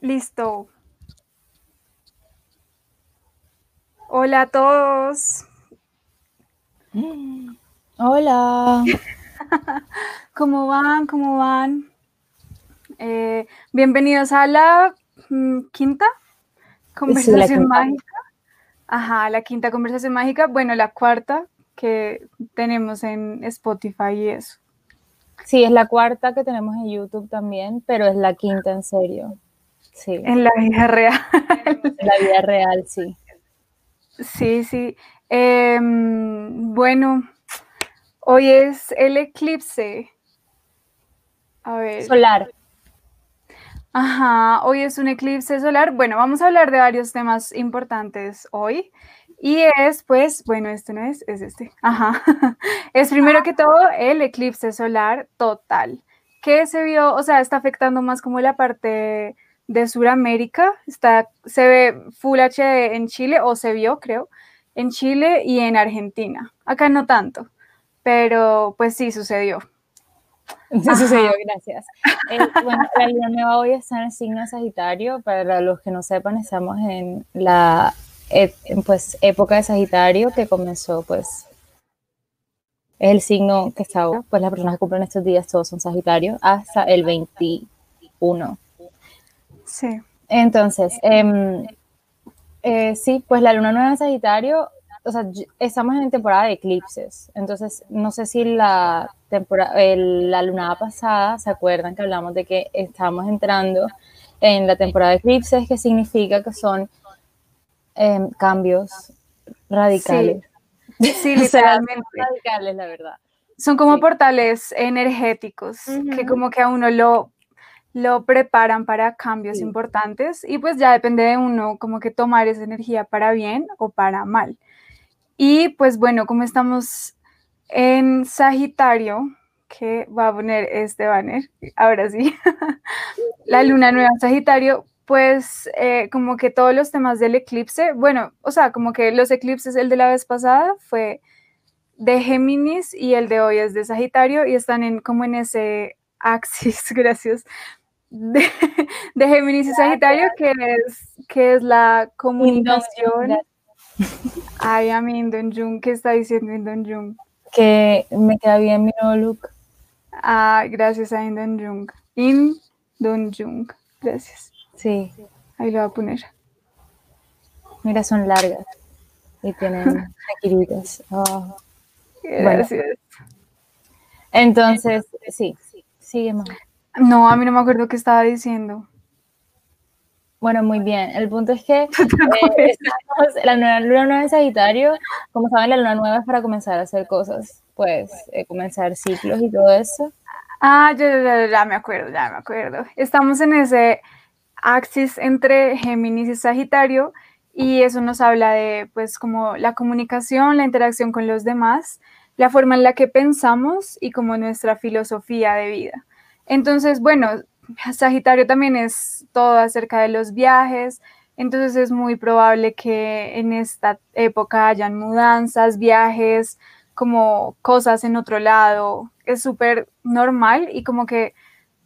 Listo. Hola a todos. Hola. ¿Cómo van? ¿Cómo van? Eh, bienvenidos a la mm, quinta conversación mágica. Ajá, la quinta conversación mágica. Bueno, la cuarta que tenemos en Spotify y eso. Sí, es la cuarta que tenemos en YouTube también, pero es la quinta en serio. Sí. En la vida real. En la vida real, sí. Sí, sí. Em, bueno, hoy es el eclipse. A ver. Solar. Ajá, hoy es un eclipse solar. Bueno, vamos a hablar de varios temas importantes hoy. Y es, pues, bueno, este no es, es este. Ajá. Es primero que todo el eclipse solar total. que se vio? O sea, está afectando más como la parte de Sudamérica. Está, se ve Full HD en Chile, o se vio, creo, en Chile y en Argentina. Acá no tanto, pero pues sí sucedió. Sí sucedió, gracias. Eh, bueno, la luna nueva hoy está en el signo Sagitario. Para los que no sepan, estamos en la pues, época de Sagitario que comenzó, pues, es el signo que está pues las personas que cumplen estos días todos son Sagitario, hasta el 21. Sí. Entonces, em, eh, sí, pues la luna nueva en Sagitario, o sea, estamos en temporada de eclipses, entonces no sé si la temporada, la luna pasada, ¿se acuerdan que hablamos de que estamos entrando en la temporada de eclipses, que significa que son Em, cambios radicales. Sí, literalmente. radicales, la verdad. Son como portales energéticos que como que a uno lo, lo preparan para cambios importantes y pues ya depende de uno como que tomar esa energía para bien o para mal. Y pues bueno, como estamos en Sagitario, que va a poner este banner, ahora sí, la luna nueva en Sagitario, pues eh, como que todos los temas del eclipse, bueno, o sea, como que los eclipses, el de la vez pasada fue de Géminis y el de hoy es de Sagitario y están en como en ese axis, gracias, de, Géminis y Sagitario, que es, que es la comunicación. Ay, a mí Indon Jung, ¿qué está diciendo Indon Jung? Que me queda bien mi nuevo look. Ah, gracias a Indon Jung. Indon Jung, gracias. Sí. Ahí lo voy a poner. Mira, son largas y tienen taquiritas. Oh. Gracias. Entonces, sí, sigue más. No, a mí no me acuerdo qué estaba diciendo. Bueno, muy bien. El punto es que eh, la luna nueva en Sagitario, como saben, la luna nueva es para comenzar a hacer cosas, pues eh, comenzar ciclos y todo eso. Ah, ya, ya, ya, me acuerdo, ya me acuerdo. Estamos en ese axis entre Géminis y Sagitario y eso nos habla de pues como la comunicación, la interacción con los demás, la forma en la que pensamos y como nuestra filosofía de vida. Entonces, bueno, Sagitario también es todo acerca de los viajes, entonces es muy probable que en esta época hayan mudanzas, viajes, como cosas en otro lado. Es súper normal y como que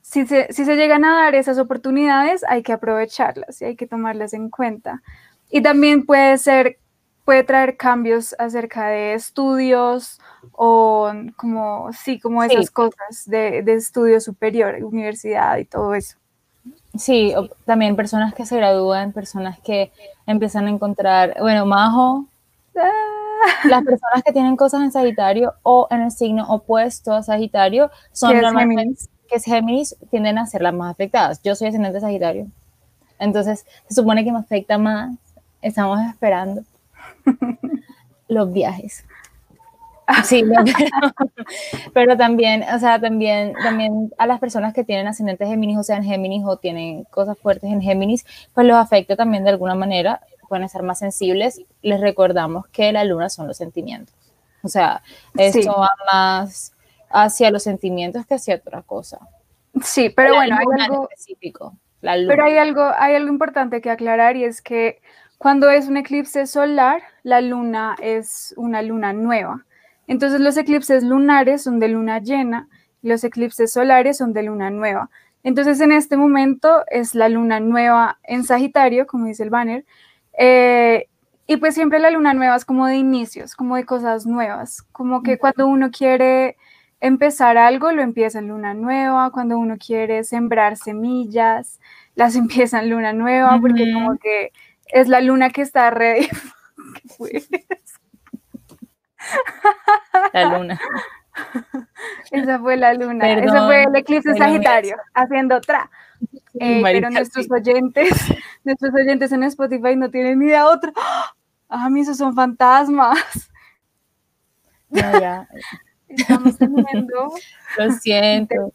si se, llegan a dar esas oportunidades, hay que aprovecharlas y hay que tomarlas en cuenta. Y también puede ser, puede traer cambios acerca de estudios o como, sí, como esas cosas de, de estudio superior, universidad y todo eso. Sí, también personas que se gradúan, personas que empiezan a encontrar, bueno, Majo, ah. las personas que tienen cosas en Sagitario o en el signo opuesto a Sagitario son normalmente que es Géminis tienden a ser las más afectadas. Yo soy ascendente Sagitario. Entonces, se supone que me afecta más. Estamos esperando los viajes. Sí, pero, también, o sea, también, también a las personas que tienen ascendentes Géminis, o sea, en Géminis o tienen cosas fuertes en Géminis, pues los afecta también de alguna manera, pueden ser más sensibles. Les recordamos que la luna son los sentimientos. O sea, esto va más hacia los sentimientos que hacia otra cosa. Sí, pero bueno, hay algo específico. Pero hay algo, hay algo importante que aclarar y es que cuando es un eclipse solar, la luna es una luna nueva. Entonces los eclipses lunares son de luna llena y los eclipses solares son de luna nueva. Entonces en este momento es la luna nueva en Sagitario, como dice el banner, eh, y pues siempre la luna nueva es como de inicios, como de cosas nuevas, como que cuando uno quiere empezar algo, lo empieza en luna nueva, cuando uno quiere sembrar semillas, las empieza en luna nueva, porque como que es la luna que está ready. La luna. Esa fue la luna. Ese fue el eclipse Sagitario, haciendo otra. Eh, pero nuestros oyentes, nuestros oyentes en Spotify no tienen ni idea otra. Ah, mí esos son fantasmas. No, ya. Estamos teniendo Lo siento.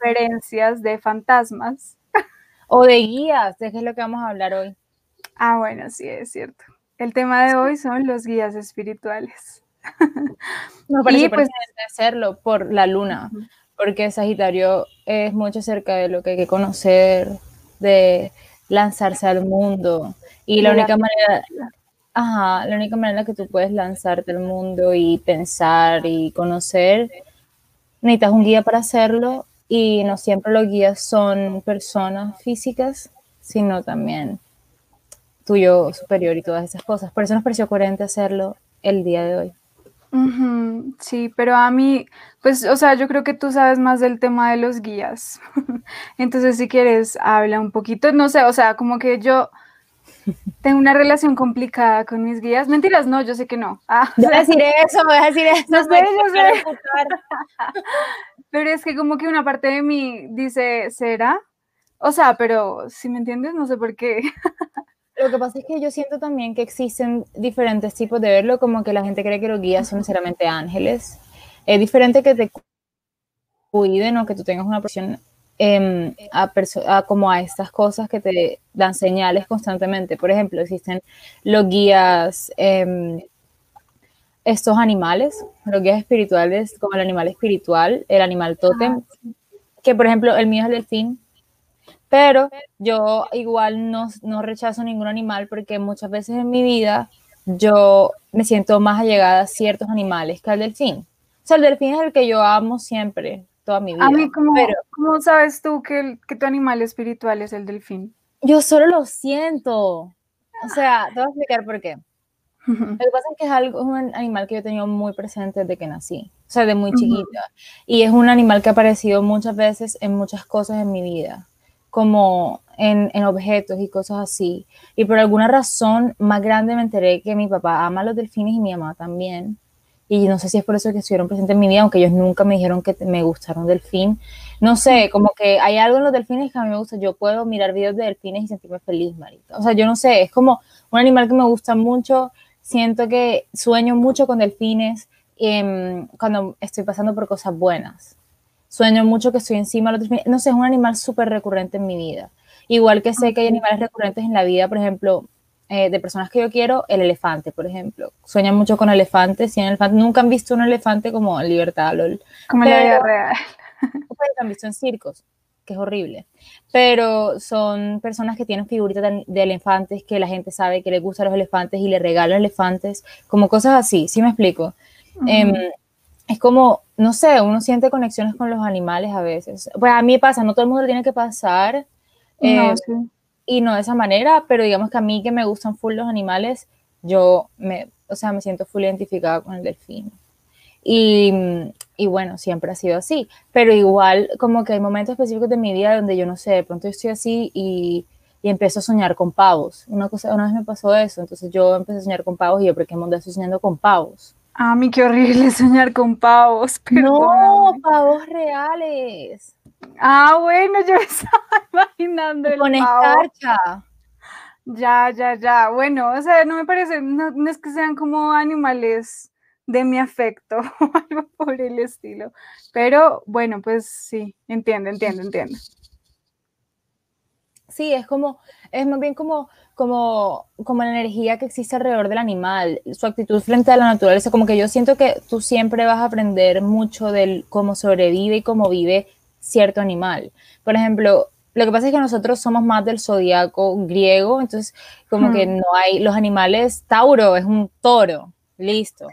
De fantasmas. O de guías, de qué es lo que vamos a hablar hoy. Ah, bueno, sí, es cierto. El tema de hoy son los guías espirituales. No parece pues, hacerlo por la luna, porque Sagitario es mucho acerca de lo que hay que conocer, de lanzarse al mundo. Y la única manera, ajá, la única manera que tú puedes lanzarte al mundo y pensar y conocer, necesitas un guía para hacerlo y no siempre los guías son personas físicas, sino también tuyo superior y todas esas cosas. Por eso nos pareció coherente hacerlo el día de hoy. Sí, pero a mí, pues, o sea, yo creo que tú sabes más del tema de los guías. Entonces, si quieres, habla un poquito. No sé, o sea, como que yo tengo una relación complicada con mis guías. Mentiras, no, yo sé que no. Ah, voy a decir eso, voy a decir eso. No sé. Pero es que como que una parte de mí dice, ¿será? O sea, pero si me entiendes, no sé por qué. Lo que pasa es que yo siento también que existen diferentes tipos de verlo, como que la gente cree que los guías son necesariamente ángeles. Es diferente que te cuiden o que tú tengas una presión em, a, como a estas cosas que te dan señales constantemente. Por ejemplo, existen los guías, em, estos animales, los guías espirituales, como el animal espiritual, el animal tótem, que por ejemplo el mío es el delfín, pero yo igual no, no, rechazo ningún animal porque muchas veces en mi vida yo me siento más allegada a ciertos animales que al delfín. O sea, el delfín es el que yo amo siempre, toda mi vida. A mí, ¿cómo, pero, ¿cómo sabes tú que, que tu animal espiritual es el delfín? Yo solo lo siento. O sea, te voy a explicar por qué. Lo que pasa es que es, algo, un animal que yo he tenido muy presente desde que nací, o sea, de muy chiquita. Y es un animal que ha aparecido muchas veces en muchas cosas en mi vida como en, en, objetos y cosas así. Y por alguna razón más grande me enteré que mi papá ama los delfines y mi mamá también. Y no sé si es por eso que estuvieron presentes en mi vida, aunque ellos nunca me dijeron que me gustaron delfín. No sé, como que hay algo en los delfines que a mí me gusta. Yo puedo mirar videos de delfines y sentirme feliz, marica. O sea, yo no sé, es como un animal que me gusta mucho. Siento que sueño mucho con delfines em, cuando estoy pasando por cosas buenas Sueño mucho que estoy encima de los delfines. No sé, es un animal súper recurrente en mi vida. Igual que sé que hay animales recurrentes en la vida, por ejemplo, eh, de personas que yo quiero, el elefante, por ejemplo. Sueñan mucho con elefantes y en elefante, nunca han visto un elefante como en libertad, lol. Como en la vida real. Pues han visto en circos, que es horrible. Pero son personas que tienen figuritas de, elefantes, que la gente sabe que les gustan los elefantes y le regalan elefantes, como cosas así, ¿sí me explico? Es como, no sé, uno siente conexiones con los animales a veces. Pues a mí pasa, no todo el mundo tiene que pasar. Eh, y no de esa manera, pero digamos que a mí que me gustan full los animales, yo me, o sea, me siento full identificada con el delfín. Y, y, bueno, siempre ha sido así. Pero igual, como que hay momentos específicos de mi vida donde yo no sé, de pronto estoy así y, y empiezo a soñar con pavos. Una, cosa, una vez me pasó eso, entonces yo empecé a soñar con pavos y yo, ¿por qué mundo estoy soñando con pavos? A mí qué horrible soñar con pavos. No, pavos reales. Ah, bueno, yo estaba imaginando el Con escarcha. Ya, ya, ya. Bueno, o sea, no me parece, no, es que sean como animales de mi afecto o algo por el estilo. Pero bueno, pues sí, entiendo, entiendo, entiendo. Sí, es como, es más bien como como, como la energía que existe alrededor del animal, su actitud frente a la naturaleza, como que yo siento que tú siempre vas a aprender mucho de cómo sobrevive y cómo vive cierto animal. Por ejemplo, lo que pasa es que nosotros somos más del zodiaco griego, entonces como que no hay, los animales, Tauro es un toro, listo.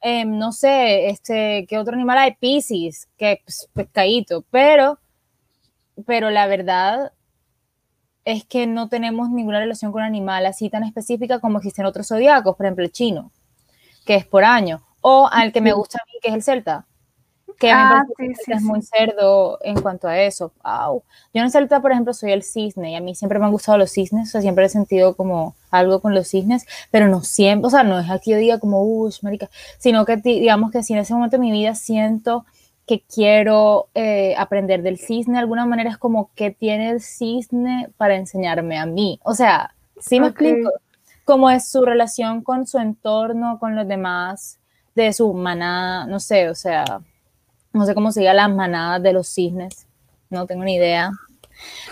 Em, no sé, este, ¿qué otro animal hay? Pisces, que es pescadito, pero pero la verdad es que no tenemos ninguna relación con un animal así tan específica como existen otros zodiacos, por ejemplo el chino, que es por año, o al que me gusta a mí, que es el celta, que ah, es muy cerdo en cuanto a eso. Yo en celta, por ejemplo, soy el cisne y a mí siempre me han gustado los cisnes, o sea, siempre he sentido como algo con los cisnes, pero no siempre, o sea, no es aquí yo diga como, uy, marica, sino que digamos que si en ese momento de mi vida siento que quiero eh, aprender del cisne, de alguna manera es como que tiene el cisne para enseñarme a mí. O sea, sí me explico cómo es su relación con su entorno, con los demás, de su manada, no sé, o sea, no sé cómo se llama las manadas de los cisnes, no tengo ni idea.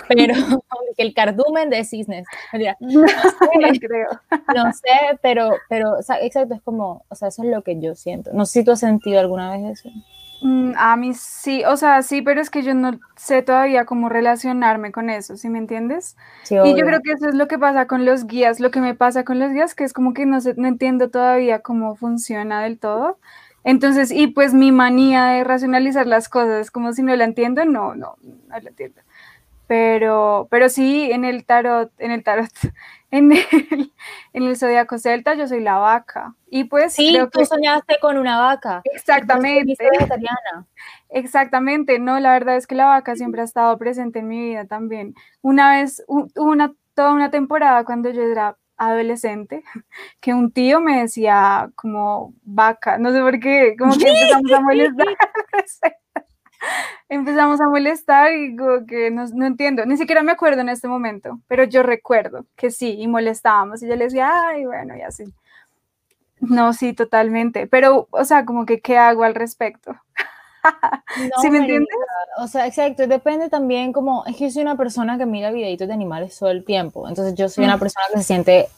Pero el cardumen de cisnes. no, sé, creo. no sé, pero, pero exacto, es como, o sea, eso es lo que yo siento. No sé si tú has sentido alguna vez eso. Mm, a mí sí, o sea, sí, pero es que yo no sé todavía cómo relacionarme con eso, ¿sí me entiendes? y yo creo que eso es lo que pasa con los guías, lo que me pasa con los guías, que es como que no, sé, no entiendo todavía cómo funciona del todo. Entonces, y pues mi manía de racionalizar las cosas, es como si no la entiendo, no, no, no la entiendo. Pero, pero sí, en el tarot, en el tarot, en el, en el zodiaco celta yo soy la vaca. Y pues sí, tú soñaste con una vaca. Exactamente. Exactamente, no, la verdad es que la vaca siempre ha estado presente en mi vida también. Una vez, una, toda una temporada cuando yo era adolescente, que un tío me decía como vaca, no sé por qué, como que empezamos a molestar. empezamos a molestar y como que no, no, entiendo, ni siquiera me acuerdo en este momento, pero yo recuerdo que sí, y molestábamos y yo le decía, ay, bueno, y así. No, sí, totalmente, pero, o sea, como que, ¿qué hago al respecto? ¿Sí me entiendes? O sea, exacto, depende también como, es que yo soy una persona que mira videitos de animales todo el tiempo, entonces yo soy una persona que se siente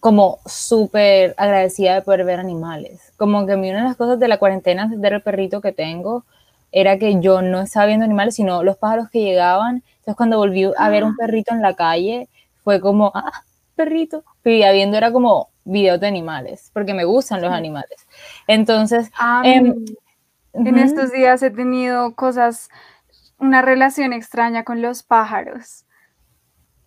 como súper agradecida de poder ver animales, como que a mí una de las cosas de la cuarentena es ver el perrito que tengo, era que yo no estaba viendo animales, sino los pájaros que llegaban. Entonces, cuando volví a ver un ah. perrito en la calle, fue como, ah, perrito. Y viendo era como videos de animales, porque me gustan los animales. Entonces, em, en estos días he tenido cosas, una relación extraña con los pájaros.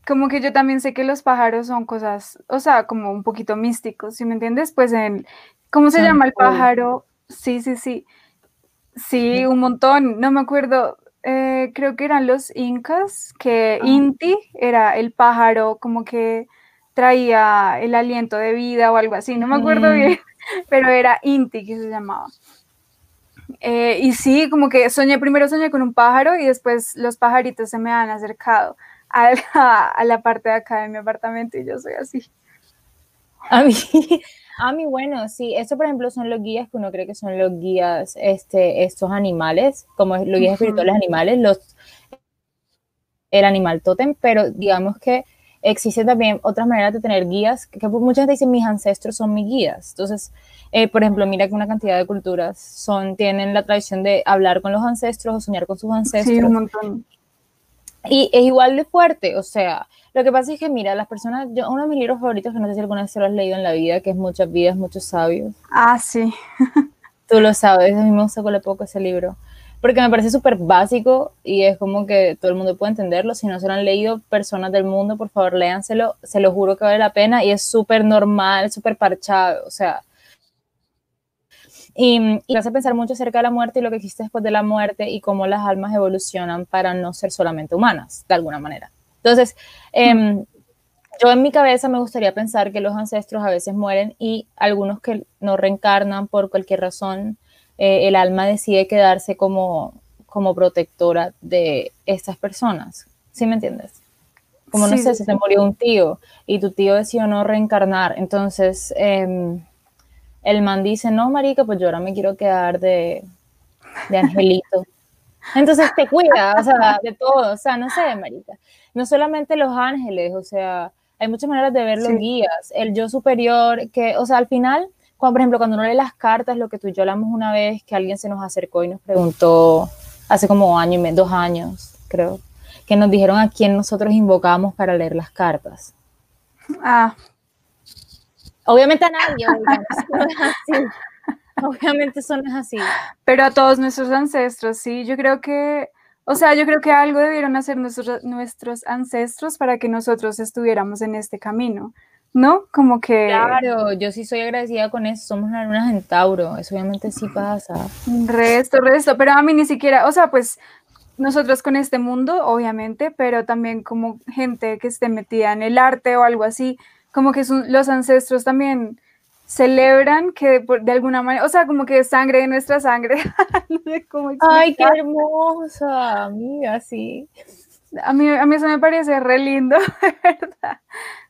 Como que yo también sé que los pájaros son cosas, o sea, como un poquito místicos, ¿sí me entiendes? Pues en, ¿cómo se llama el pájaro? Sí, sí, sí. Sí, un montón. No me acuerdo. Eh, creo que eran los incas, que ah. Inti era el pájaro como que traía el aliento de vida o algo así. No me acuerdo mm. bien, pero era Inti que se llamaba. Eh, y sí, como que soñé, primero soñé con un pájaro y después los pajaritos se me han acercado a la, a la parte de acá de mi apartamento y yo soy así. A mí, a mí, bueno, sí, eso por ejemplo son los guías que uno cree que son los guías, este, estos animales, como los guías espirituales animales, los, el animal totem, pero digamos que existen también otras maneras de tener guías, que, muchas veces dicen mis ancestros son mis guías. Entonces, eh, por ejemplo, mira que una cantidad de culturas son, tienen la tradición de hablar con los ancestros o soñar con sus ancestros. Sí, un montón. Y es igual de fuerte, o sea, lo que pasa es que, mira, las personas, yo, uno de mis libros favoritos, que no sé si alguna vez se lo has leído en la vida, que es Muchas vidas, muchos sabios. Ah, sí. Tú lo sabes, a mí me gusta con poco ese libro, porque me parece súper básico y es como que todo el mundo puede entenderlo. Si no se lo han leído, personas del mundo, por favor, léanselo, se lo juro que vale la pena y es súper normal, súper parchado, o sea, y, y hace pensar mucho acerca de la muerte y lo que existe después de la muerte y cómo las almas evolucionan para no ser solamente humanas, de alguna manera. Entonces, em, yo en mi cabeza me gustaría pensar que los ancestros a veces mueren y algunos que no reencarnan por cualquier razón, eh, el alma decide quedarse como, como protectora de estas personas. ¿Sí me entiendes? Como no sé, si te murió un tío y tu tío decidió no reencarnar, entonces em, el man dice, no, marica, pues yo ahora me quiero quedar de, de angelito. Entonces te cuida, o sea, de todo, o sea, no sé, marica no solamente los ángeles, o sea, hay muchas maneras de ver los guías, el yo superior, que, o sea, al final, cuando, por ejemplo, cuando uno lee las cartas, lo que tú y yo hablamos una vez, que alguien se nos acercó y nos preguntó, hace como año y medio, dos años, creo, que nos dijeron a quién nosotros invocamos para leer las cartas. Ah. Obviamente a nadie, obviamente eso no es así. Pero a todos nuestros ancestros, sí, yo creo que O sea, yo creo que algo debieron hacer nuestros, nuestros ancestros para que nosotros estuviéramos en este camino, ¿no? Como que... Claro, yo sí soy agradecida con eso, somos una luna en Tauro, eso obviamente sí pasa. Resto, resto, pero a mí ni siquiera, o sea, pues nosotros con este mundo, obviamente, pero también como gente que esté metida en el arte o algo así, como que los ancestros también celebran que de alguna manera, o sea, como que sangre de nuestra sangre. Ay, qué hermosa, amiga, sí. A mí, a mí eso me parece re lindo, ¿verdad?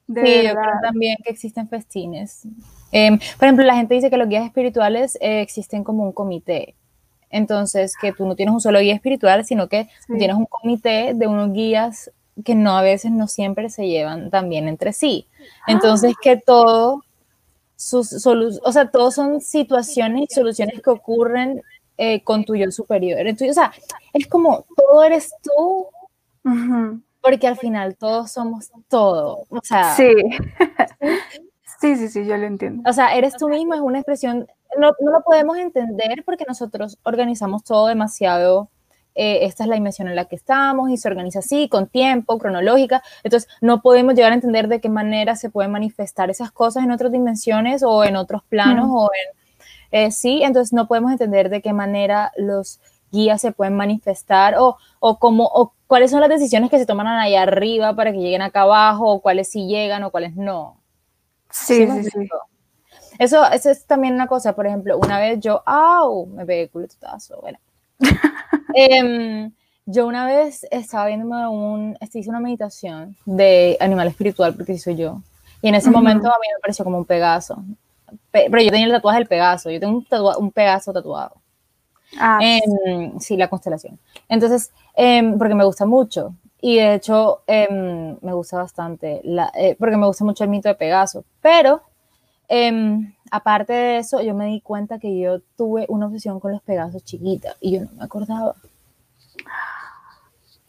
sí, yo creo también que existen festines. Em, por ejemplo, la gente dice que los guías espirituales eh, existen como un comité. Entonces, que tú no tienes un solo guía espiritual, sino que tienes un comité de unos guías que no a veces no siempre se llevan también entre sí. Entonces, que todo sus o sea, todos son situaciones y soluciones que ocurren eh, con tu yo superior. Entonces, o sea, es como todo eres tú, porque al final todos somos todo. O sea, sí. sí, sí, sí, yo lo entiendo. O sea, eres tú mismo, es una expresión, no, no lo podemos entender porque nosotros organizamos todo demasiado eh, esta es la dimensión en la que estamos y se organiza así, con tiempo, cronológica. Entonces, no podemos llegar a entender de qué manera se pueden manifestar esas cosas en otras dimensiones o en otros planos o en... Eh, sí, entonces no podemos entender de qué manera los guías se pueden manifestar o, o, cómo, o cuáles son las decisiones que se toman allá arriba para que lleguen acá abajo o cuáles sí llegan o cuáles no. Sí, sí, sí. Eso, eso, es también una cosa, por ejemplo, una vez yo, ¡au! Me pegué culetazo, bueno. Em, yo una vez estaba viendo un, este, hice una meditación de animal espiritual, porque soy yo, y en ese momento a mí me pareció como un Pegaso, pero yo tenía el tatuaje del Pegaso, yo tengo un, un Pegaso tatuado. Ah, em, sí, la constelación. Entonces, em, porque me gusta mucho, y de hecho me gusta bastante, la, eh, porque me gusta mucho el mito de Pegaso, pero aparte de eso, yo me di cuenta que yo tuve una obsesión con los Pegasos chiquita y yo no me acordaba.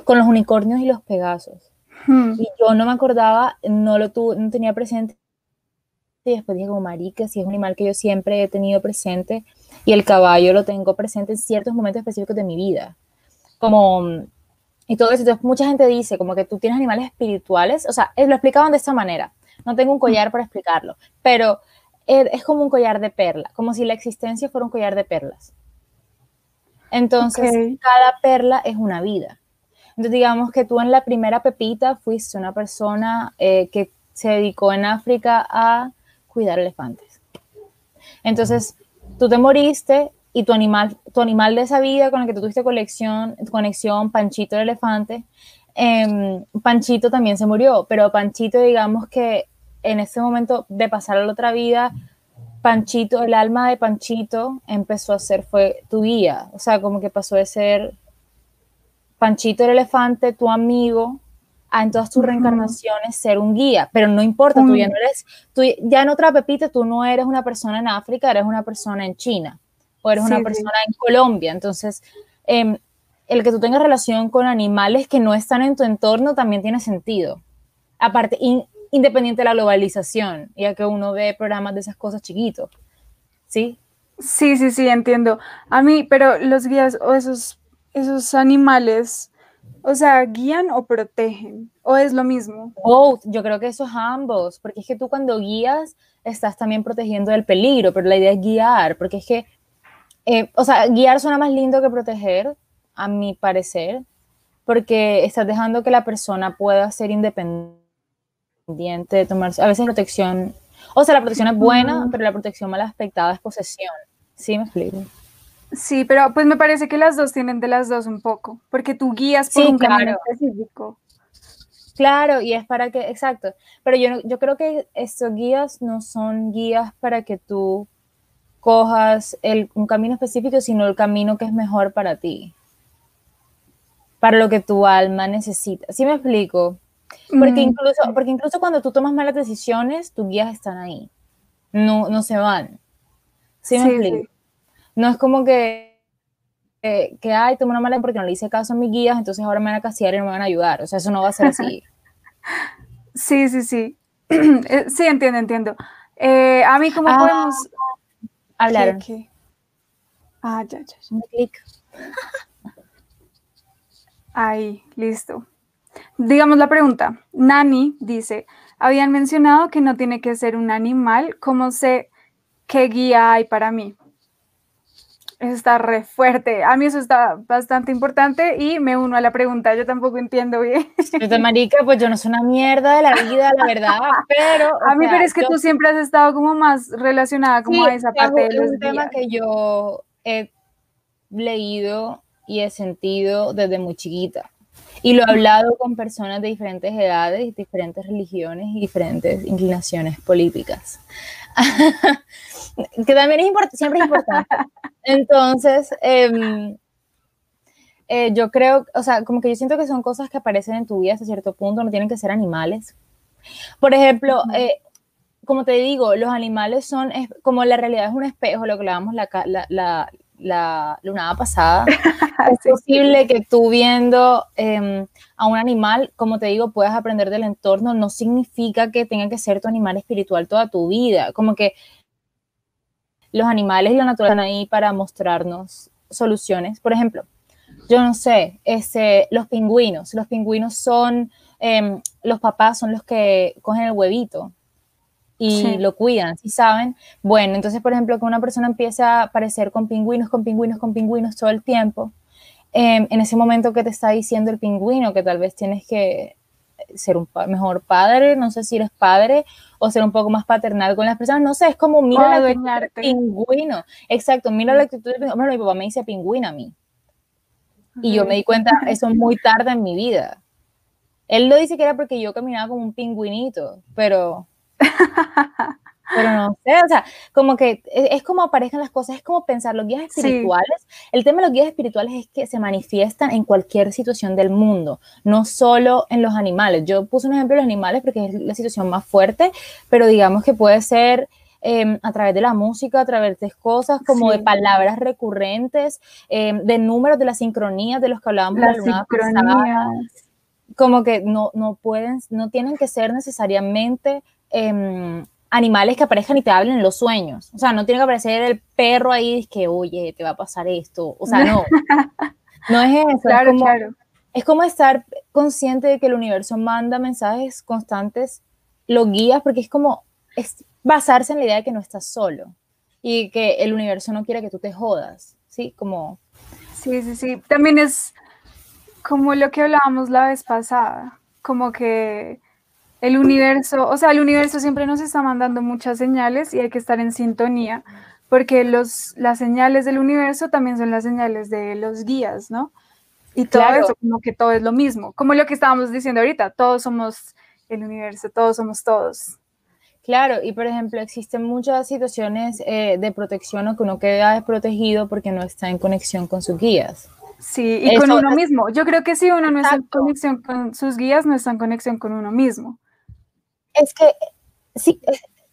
Con los unicornios y los Pegasos. Hmm. Y yo no me acordaba, no lo tuve, no tenía presente. Y después dije como marica, si es un animal que yo siempre he tenido presente y el caballo lo tengo presente en ciertos momentos específicos de mi vida. Como y todo eso. Entonces, mucha gente dice como que tú tienes animales espirituales, o sea, lo explicaban de esta manera. No tengo un collar para explicarlo, pero es como un collar de perla, como si la existencia fuera un collar de perlas. Entonces, cada perla es una vida. Entonces, digamos que tú en la primera pepita fuiste una persona eh, que se dedicó en África a cuidar elefantes. Entonces, tú te moriste y tu animal, tu animal de esa vida con el que tú tuviste conexión, conexión Panchito el elefante, em, Panchito también se murió, pero Panchito, digamos que en ese momento de pasar a la otra vida, Panchito, el alma de Panchito empezó a ser, fue tu guía, o sea, como que pasó de ser Panchito el elefante, tu amigo, a en todas tus reencarnaciones ser un guía, pero no importa, tú ya no eres, tú ya en otra pepita, tú no eres una persona en África, eres una persona en China, o eres una persona en Colombia, entonces... Em, el que tú tengas relación con animales que no están en tu entorno también tiene sentido. Aparte, independiente de la globalización, ya que uno ve programas de esas cosas chiquitos. ¿Sí? Sí, sí, sí, entiendo. A mí, pero los guías o esos, esos animales, o sea, ¿guían o protegen? ¿O es lo mismo? Oh, yo creo que eso es ambos, porque es que tú cuando guías estás también protegiendo del peligro, pero la idea es guiar, porque es que, eh, o sea, guiar suena más lindo que proteger, a mi parecer, porque estás dejando que la persona pueda ser independiente de tomarse, a veces protección, o sea, la protección es buena, pero la protección mal aspectada es posesión. ¿Sí me explico? Sí, pero pues me parece que las dos tienen de las dos un poco, porque tú guías por un camino específico. Claro, y es para que, exacto, pero yo, yo creo que estos guías no son guías para que tú cojas el, un camino específico, sino el camino que es mejor para ti, para lo que tu alma necesita. ¿Sí me explico? Porque, mm, incluso, porque incluso cuando tú tomas malas decisiones, tus guías están ahí. No, no se van. ¿Sí me explico? No es como que, que, que, ay, tomé una mala porque no le hice caso a mis guías, entonces ahora me van a casear y no me van a ayudar. O sea, eso no va a ser así. sí, sí, sí. Eh, sí, entiendo, entiendo. Eh, a mí, ¿cómo ah, podemos hablar? Ah, ya, ya. ya. Un clic. Ahí, listo. Digamos la pregunta. Nani dice, habían mencionado que no tiene que ser un animal. ¿Cómo sé qué guía hay para mí? Eso está re fuerte. A mí eso está bastante importante y me uno a la pregunta. Yo tampoco entiendo bien. Entonces, marica, pues yo no soy una mierda de la vida, la verdad, pero... A mí, pero es que tú siempre has estado como más relacionada como a esa parte de los un tema que yo he leído y he sentido desde muy chiquita. Y lo he hablado con personas de diferentes edades, diferentes religiones y diferentes inclinaciones políticas. que también es importante, siempre es importante. Entonces, em, eh, yo creo, o sea, como que yo siento que son cosas que aparecen en tu vida hasta cierto punto, no tienen que ser animales. Por ejemplo, eh, como te digo, los animales son, como la realidad es un espejo, lo que hablábamos la, la, la lunada pasada, es posible que tú viendo em, a un animal, como te digo, puedas aprender del entorno, no significa que tenga que ser tu animal espiritual toda tu vida, como que los animales y la naturaleza están ahí para mostrarnos soluciones. Por ejemplo, yo no sé, este, los pingüinos, los pingüinos son, em, los papás son los que cogen el huevito, y lo cuidan, si saben. Bueno, entonces, por ejemplo, que una persona empiece a aparecer con pingüinos, con pingüinos, con pingüinos todo el tiempo, em, en ese momento que te está diciendo el pingüino que tal vez tienes que ser un mejor padre, no sé si eres padre, o ser un poco más paternal con las personas, no sé, es como mira la actitud del pingüino, exacto, mira la actitud del pingüino, bueno, mi papá me dice pingüino a mí, y yo me di cuenta eso muy tarde en mi vida. Él lo dice que era porque yo caminaba como un pingüinito, pero pero no sé, o sea, como que e, es, como aparezcan las cosas, es como pensar los guías espirituales. El tema de los guías espirituales es que se manifiestan en cualquier situación del mundo, no solo en los animales. Yo puse un ejemplo de los animales porque es la situación más fuerte, pero digamos que puede ser em, a través de la música, a través de cosas como de palabras recurrentes, em, de números, de las sincronías de los que hablábamos la luna como que no, no pueden, no tienen que ser necesariamente Em, animales que aparezcan y te hablen en los sueños. O sea, no tiene que aparecer el perro ahí que, oye, te va a pasar esto. O sea, no. No es eso. Claro, es como, claro. Es como estar consciente de que el universo manda mensajes constantes, lo guías, porque es como es basarse en la idea de que no estás solo y que el universo no quiere que tú te jodas, ¿sí? Como... Sí, sí, sí. También es como lo que hablábamos la vez pasada, como que el universo, o sea, el universo siempre nos está mandando muchas señales y hay que estar en sintonía, porque los, las señales del universo también son las señales de los guías, ¿no? Y todo eso, como que todo es lo mismo, como lo que estábamos diciendo ahorita, todos somos el universo, todos somos todos. Claro, y por ejemplo, existen muchas situaciones eh, de protección o que uno queda desprotegido porque no está en conexión con sus guías. Sí, y con uno mismo. Yo creo que si uno no está en conexión con sus guías, no está en conexión con uno mismo. Es que, sí,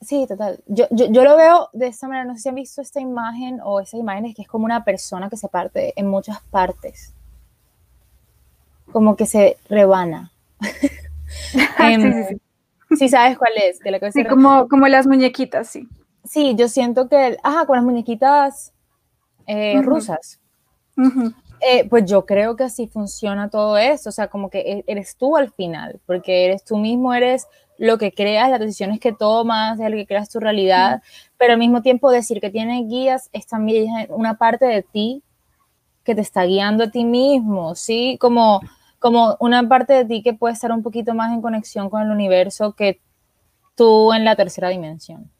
sí, total. Yo, yo, lo veo de esta manera, no sé si han visto esta imagen o esa imagen es que es como una persona que se parte en muchas partes. Como que se rebana. Em, sí, sí, sí. sabes cuál es. De la que sí, como, como las muñequitas, sí. Sí, yo siento que, ajá, con las muñequitas eh, rusas. Eh, pues yo creo que así funciona todo esto, o sea, como que e, eres tú al final, porque eres tú mismo, eres lo que creas, las decisiones que tomas, el que creas tu realidad, pero al mismo tiempo decir que tienes guías es también una parte de ti que te está guiando a ti mismo, ¿sí? Como, como una parte de ti que puede estar un poquito más en conexión con el universo que tú en la tercera dimensión.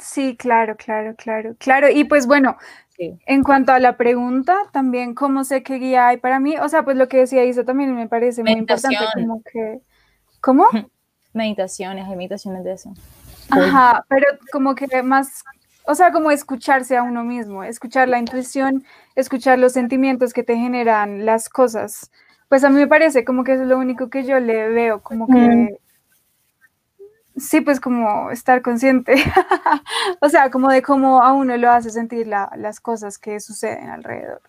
Sí, claro, claro, claro, claro. Y pues bueno, en cuanto a la pregunta, también cómo sé qué guía hay para mí, o sea, pues lo que decía Isa también me parece muy importante, como que, ¿cómo? meditaciones, hay meditaciones de eso. Ajá, pero como que más, o sea, como escucharse a uno mismo, escuchar la intuición, escuchar los sentimientos que te generan las cosas. Pues a mí me parece como que eso es lo único que yo le veo, como que... Sí, pues como estar consciente, o sea, como de cómo a uno lo hace sentir las cosas que suceden alrededor.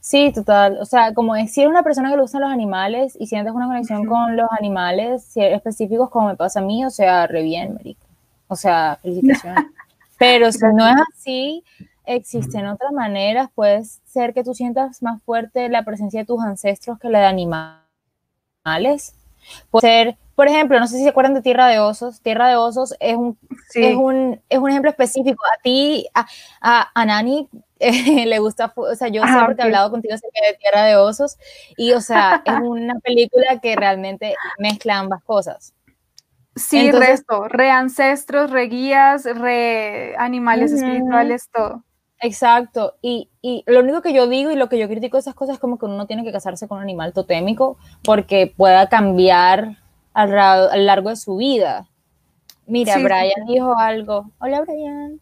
Sí, total. O sea, como decir una persona que le gustan los animales y sientes una conexión con los animales específicos como me pasa a mí, o sea, re bien, marica. O sea, felicitaciones. Pero si no es así, existen otras maneras, puede ser que tú sientas más fuerte la presencia de tus ancestros que la de animales. Puede ser, por ejemplo, no sé si se acuerdan de Tierra de Osos. Tierra de Osos es un, es un, es un ejemplo específico. A ti, a, a, Nani, le gusta, o sea, yo siempre he hablado contigo acerca de Tierra de Osos y, o sea, es una película que realmente mezcla ambas cosas. Sí, resto, re ancestros, re guías, re animales espirituales, todo. Exacto, y, y, lo único que yo digo y lo que yo critico de esas cosas es como que uno tiene que casarse con un animal totémico porque pueda cambiar al, a lo largo de su vida. Mira, Brian dijo algo. Hola, Brian.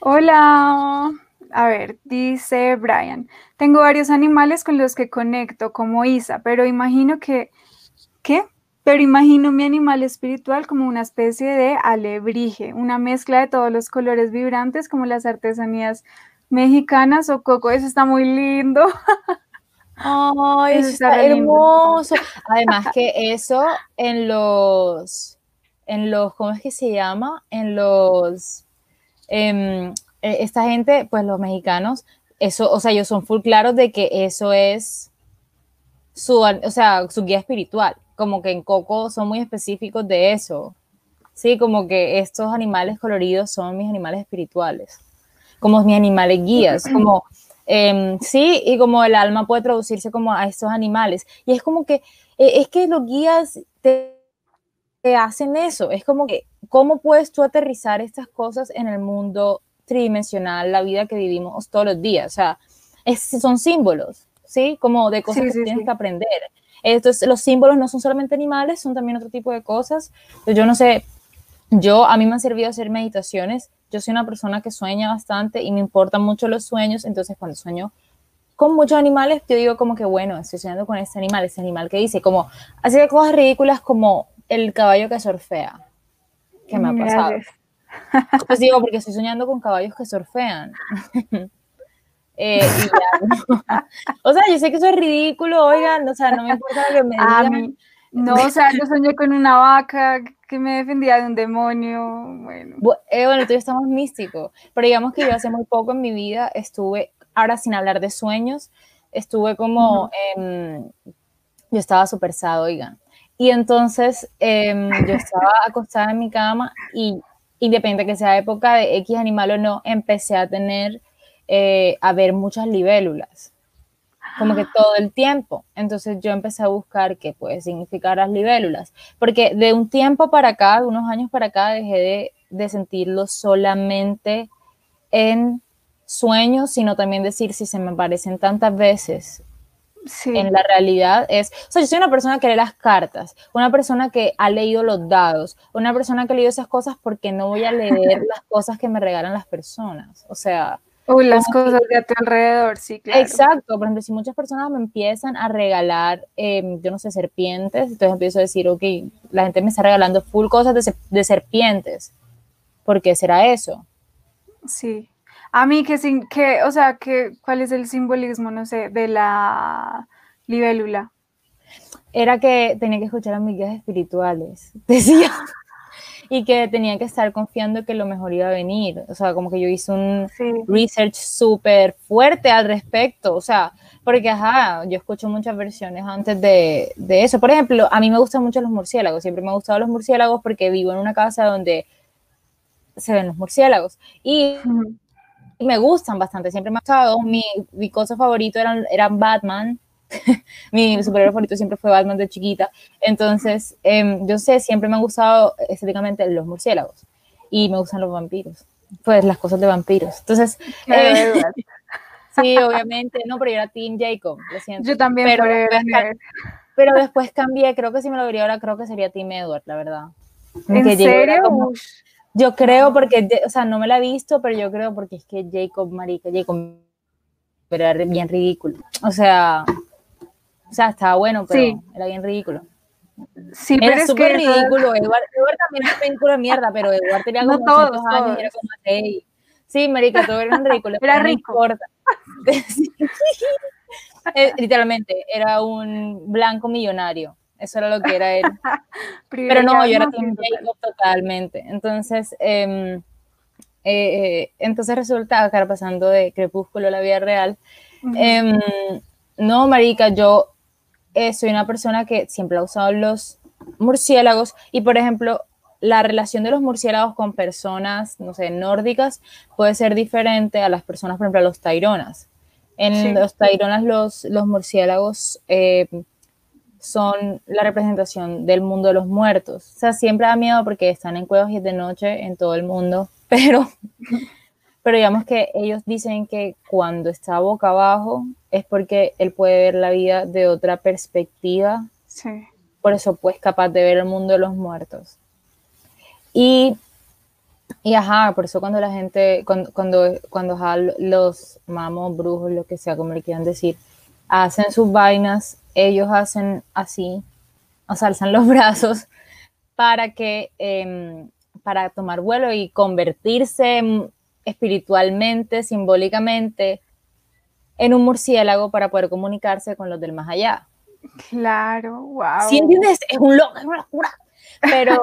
Hola. A ver, dice Brian, tengo varios animales con los que conecto, como Isa, pero imagino que, ¿qué? Pero imagino mi animal espiritual como una especie de alebrije, una mezcla de todos los colores vibrantes como las artesanías mexicanas o coco. Eso está muy lindo. Ay, eso está, hermoso. Además que eso en los, en los, ¿cómo es que se llama? En los, em, e, esta gente, pues los mexicanos, eso, o sea, ellos son full claros de que eso es su, o sea, su guía espiritual como que en Coco son muy específicos de eso. Sí, como que estos animales coloridos son mis animales espirituales, como mis animales guías, como, em, sí, y como el alma puede traducirse como a estos animales. Y es como que, e, es que los guías te, hacen eso, es como que, ¿cómo puedes tú aterrizar estas cosas en el mundo tridimensional, la vida que vivimos todos los días? O sea, son símbolos, ¿sí? Como de cosas que tienes que aprender. Entonces, los símbolos no son solamente animales, son también otro tipo de cosas. yo no sé, yo, a mí me han servido hacer meditaciones. Yo soy una persona que sueña bastante y me importan mucho los sueños. Entonces, cuando sueño con muchos animales, yo digo como que, bueno, estoy soñando con este animal, este animal que dice, como, así que cosas ridículas como el caballo que surfea, que me ha pasado. Pues digo, porque estoy soñando con caballos que surfean. Eh, o sea, yo sé que eso es ridículo, oigan, o sea, no me importa lo que me digan. no, o sea, yo soñé con una vaca que me defendía de un demonio. Bueno, eh, bueno tú ya estamos místico, pero digamos que yo hace muy poco en mi vida estuve, ahora sin hablar de sueños, estuve como, yo estaba súper sad, oigan. Y entonces em, yo estaba acostada en mi cama y independiente que sea época de X animal o no, empecé a tener eh, a ver muchas libélulas, como que todo el tiempo. Entonces yo empecé a buscar qué puede significar las libélulas, porque de un tiempo para acá, de unos años para acá, dejé de, sentirlo solamente en sueños, sino también decir si se me aparecen tantas veces en la realidad es, o sea, yo soy una persona que lee las cartas, una persona que ha leído los dados, una persona que ha leído esas cosas porque no voy a leer las cosas que me regalan las personas. O sea, Uy, las cosas de a tu alrededor, sí, claro. Exacto, por ejemplo, si muchas personas me empiezan a regalar, em, yo no sé, serpientes, entonces empiezo a decir, ok, la gente me está regalando full cosas de, de serpientes. ¿Por qué será eso? Sí. A mí, que, sin, que, o sea, que, ¿cuál es el simbolismo, no sé, de la libélula? Era que tenía que escuchar a mis guías espirituales. Decía y que tenía que estar confiando que lo mejor iba a venir. O sea, como que yo hice un research súper fuerte al respecto. O sea, porque, ajá, yo escucho muchas versiones antes de, de, eso. Por ejemplo, a mí me gustan mucho los murciélagos. Siempre me han gustado los murciélagos porque vivo en una casa donde se ven los murciélagos. Y, me gustan bastante. Siempre me ha gustado. Mi, mi cosa favorito eran, eran Batman mi superhéroe favorito siempre fue Batman de chiquita. Entonces, em, yo sé, siempre me han gustado estéticamente los murciélagos y me gustan los vampiros. Pues las cosas de vampiros. Entonces, eh, sí, obviamente, no, pero yo era Team Jacob, lo siento. Yo también, pero, después, pero después cambié, creo que si me lo diría ahora, creo que sería Team Edward, la verdad. ¿En serio? Yo creo porque, o sea, no me la he visto, pero yo creo porque es que Jacob, marica, Jacob era bien ridículo. O sea, o sea, estaba bueno, pero era bien ridículo. Sí, era pero súper ridículo. Edward, también era ridículo de mierda, pero Edward tenía como no todos, años era como seis. Sí, marica, todo era ridículo. Era rico. Eh, literalmente, era un blanco millonario. Eso era lo que era él. pero no, yo era Tim Jacob totalmente. Entonces, eh, Eh, entonces resulta, acá pasando de crepúsculo a la vida real, em, no, marica, yo eh, soy una persona que siempre ha usado los murciélagos y, por ejemplo, la relación de los murciélagos con personas, no sé, nórdicas puede ser diferente a las personas, por ejemplo, a los taironas. En los taironas los, los murciélagos eh, son la representación del mundo de los muertos. O sea, siempre da miedo porque están en cuevas y es de noche en todo el mundo, pero, pero digamos que ellos dicen que cuando está boca abajo es porque él puede ver la vida de otra perspectiva. Sí. Por eso, pues, capaz de ver el mundo de los muertos. Y, y ajá, por eso cuando la gente, cuando, cuando, cuando los mamos, brujos, lo que sea, como le quieran decir, hacen sus vainas, ellos hacen así, o sea, alzan los brazos para que, em, para tomar vuelo y convertirse espiritualmente, simbólicamente, en un murciélago para poder comunicarse con los del más allá. Claro, wow. ¿Sí entiendes? Es un loco, es una locura. Pero,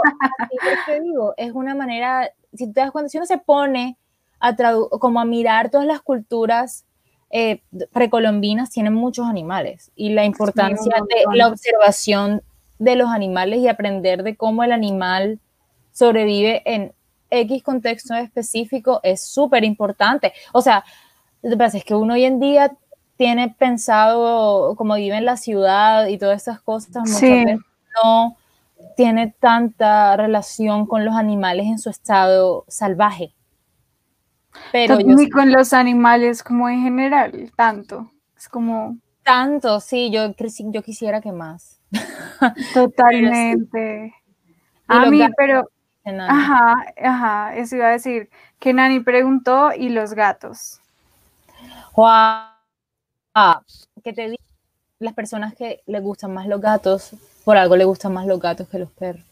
te digo, es una manera, si te das cuenta, si uno se pone a como a mirar todas las culturas eh, precolombinas, tienen muchos animales y la importancia de la observación de los animales y aprender de cómo el animal sobrevive en X contexto específico es súper importante. O sea, lo que pasa es que uno hoy en día tiene pensado, como vive en la ciudad y todas esas cosas, muchas veces no tiene tanta relación con los animales en su estado salvaje. Pero Ni con los animales como en general, tanto. Es como... Tanto, sí, yo, yo quisiera que más. Totalmente. a mí, pero... Ajá, ajá, eso iba a decir. Que Nani preguntó, ¿y los gatos? Juan, ah, que te digo, las personas que les gustan más los gatos por algo le gustan más los gatos que los perros.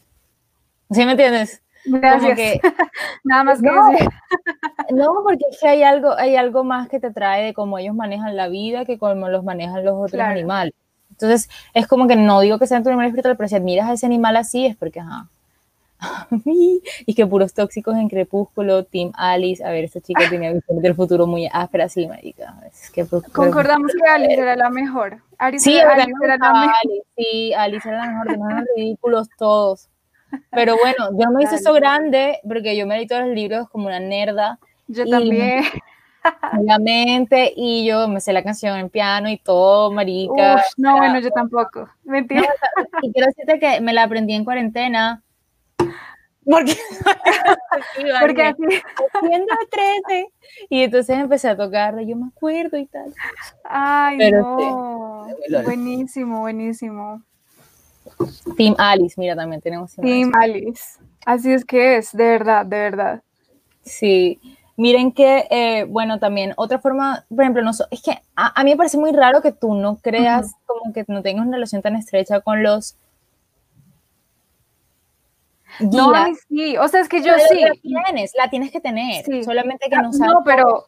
¿Sí me entiendes? Gracias. Nada más que no, no, porque es que hay algo, hay algo más que te trae de cómo ellos manejan la vida que cómo los manejan los otros animales. Entonces, es como que no digo que sean tu animal espiritual, pero si admiras a ese animal así es porque, ajá. y que puros tóxicos en Crepúsculo, Team Alice, a ver, esta chica tenía visiones del futuro muy áspera, sí, marica. Es que, Concordamos que Alice era la mejor. sí, Alice era la mejor. sí, Alice era la mejor, los ridículos todos. Pero bueno, yo me hice eso grande porque yo me leí todos los libros como una nerda. Yo también. Obviamente, y yo me sé la canción en piano y todo, marica. no, bueno, yo tampoco. Mentira. y quiero decirte que me la aprendí en cuarentena porque, porque así, haciendo 13. Y entonces empecé a tocarla, yo me acuerdo y tal. Ay, no. buenísimo, buenísimo. Team Alice, mira, también tenemos Team, Alice. Así es que es, de verdad, de verdad. Sí. Miren que, eh, bueno, también otra forma, por ejemplo, no, es que a, mí me parece muy raro que tú no creas, como que no tengas una relación tan estrecha con los no, sí, o sea, es que yo sí. La tienes, la tienes que tener, solamente que no sabes. No, pero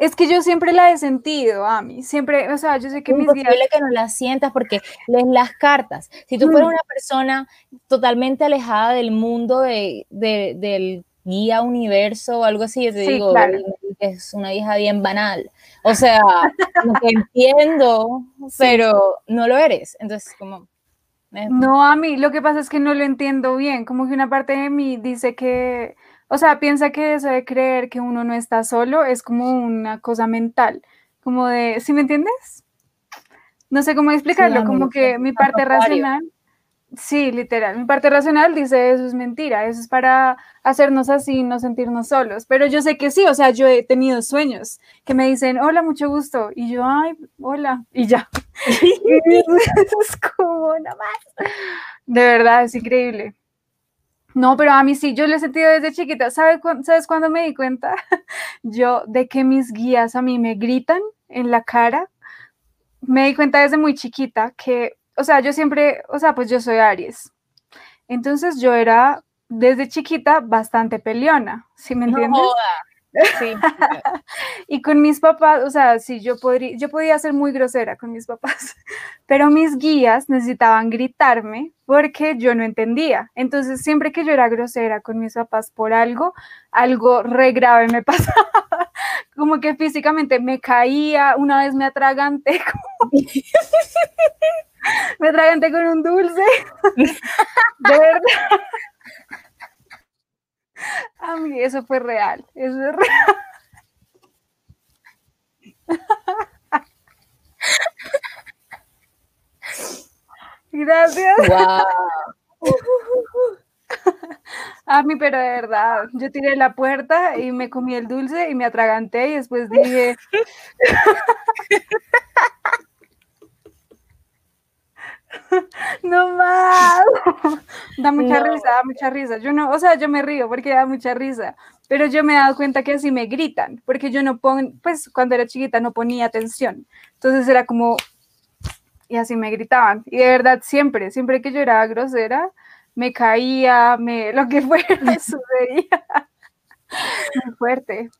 es que yo siempre la he sentido, a mí, siempre, o sea, yo sé que mis guías... que no la sientas porque lees las cartas. Si tú fueras mm. una persona totalmente alejada del mundo de, del guía universo o algo así, yo te digo, que es una hija bien banal. O sea, entiendo, pero no lo eres. Entonces, como no, a mí lo que pasa es que no lo entiendo bien, como que una parte de mí dice que, o sea, piensa que eso de creer que uno no está solo es como una cosa mental, como de, ¿sí me entiendes? No sé cómo explicarlo, como que mi parte racional Sí, literal. Mi parte racional dice eso es mentira, eso es para hacernos así, no sentirnos solos. Pero yo sé que sí, o sea, yo he tenido sueños que me dicen, hola, mucho gusto. Y yo, ay, hola, y ya. es como nada más. De verdad, es increíble. No, pero a mí sí, yo lo he sentido desde chiquita. ¿Sabes, ¿Sabes cuándo me di cuenta? yo de que mis guías a mí me gritan en la cara. Me di cuenta desde muy chiquita que o sea, yo siempre, o sea, pues yo soy Aries. Entonces yo era desde chiquita bastante peleona, ¿sí me entiendes? Sí. y con mis papás, o sea, sí, yo, podría, yo podía ser muy grosera con mis papás, pero mis guías necesitaban gritarme porque yo no entendía. Entonces, siempre que yo era grosera con mis papás por algo, algo re grave me pasaba. Como que físicamente me caía, una vez me atraganté. me atraganté con un dulce. De verdad. A mí eso fue real, eso es real. Gracias. A mí, pero de verdad, yo tiré la puerta y me comí el dulce y me atraganté y después dije, no más. Da mucha risa, da mucha risa. Yo no, o sea, yo me río porque da mucha risa, pero yo me he dado cuenta que así me gritan, porque yo no pongo, pues cuando era chiquita no ponía atención. Entonces era como, y así me gritaban. Y de verdad, siempre, siempre que yo era grosera, me caía, me, lo que fuera, sucedía. Muy fuerte.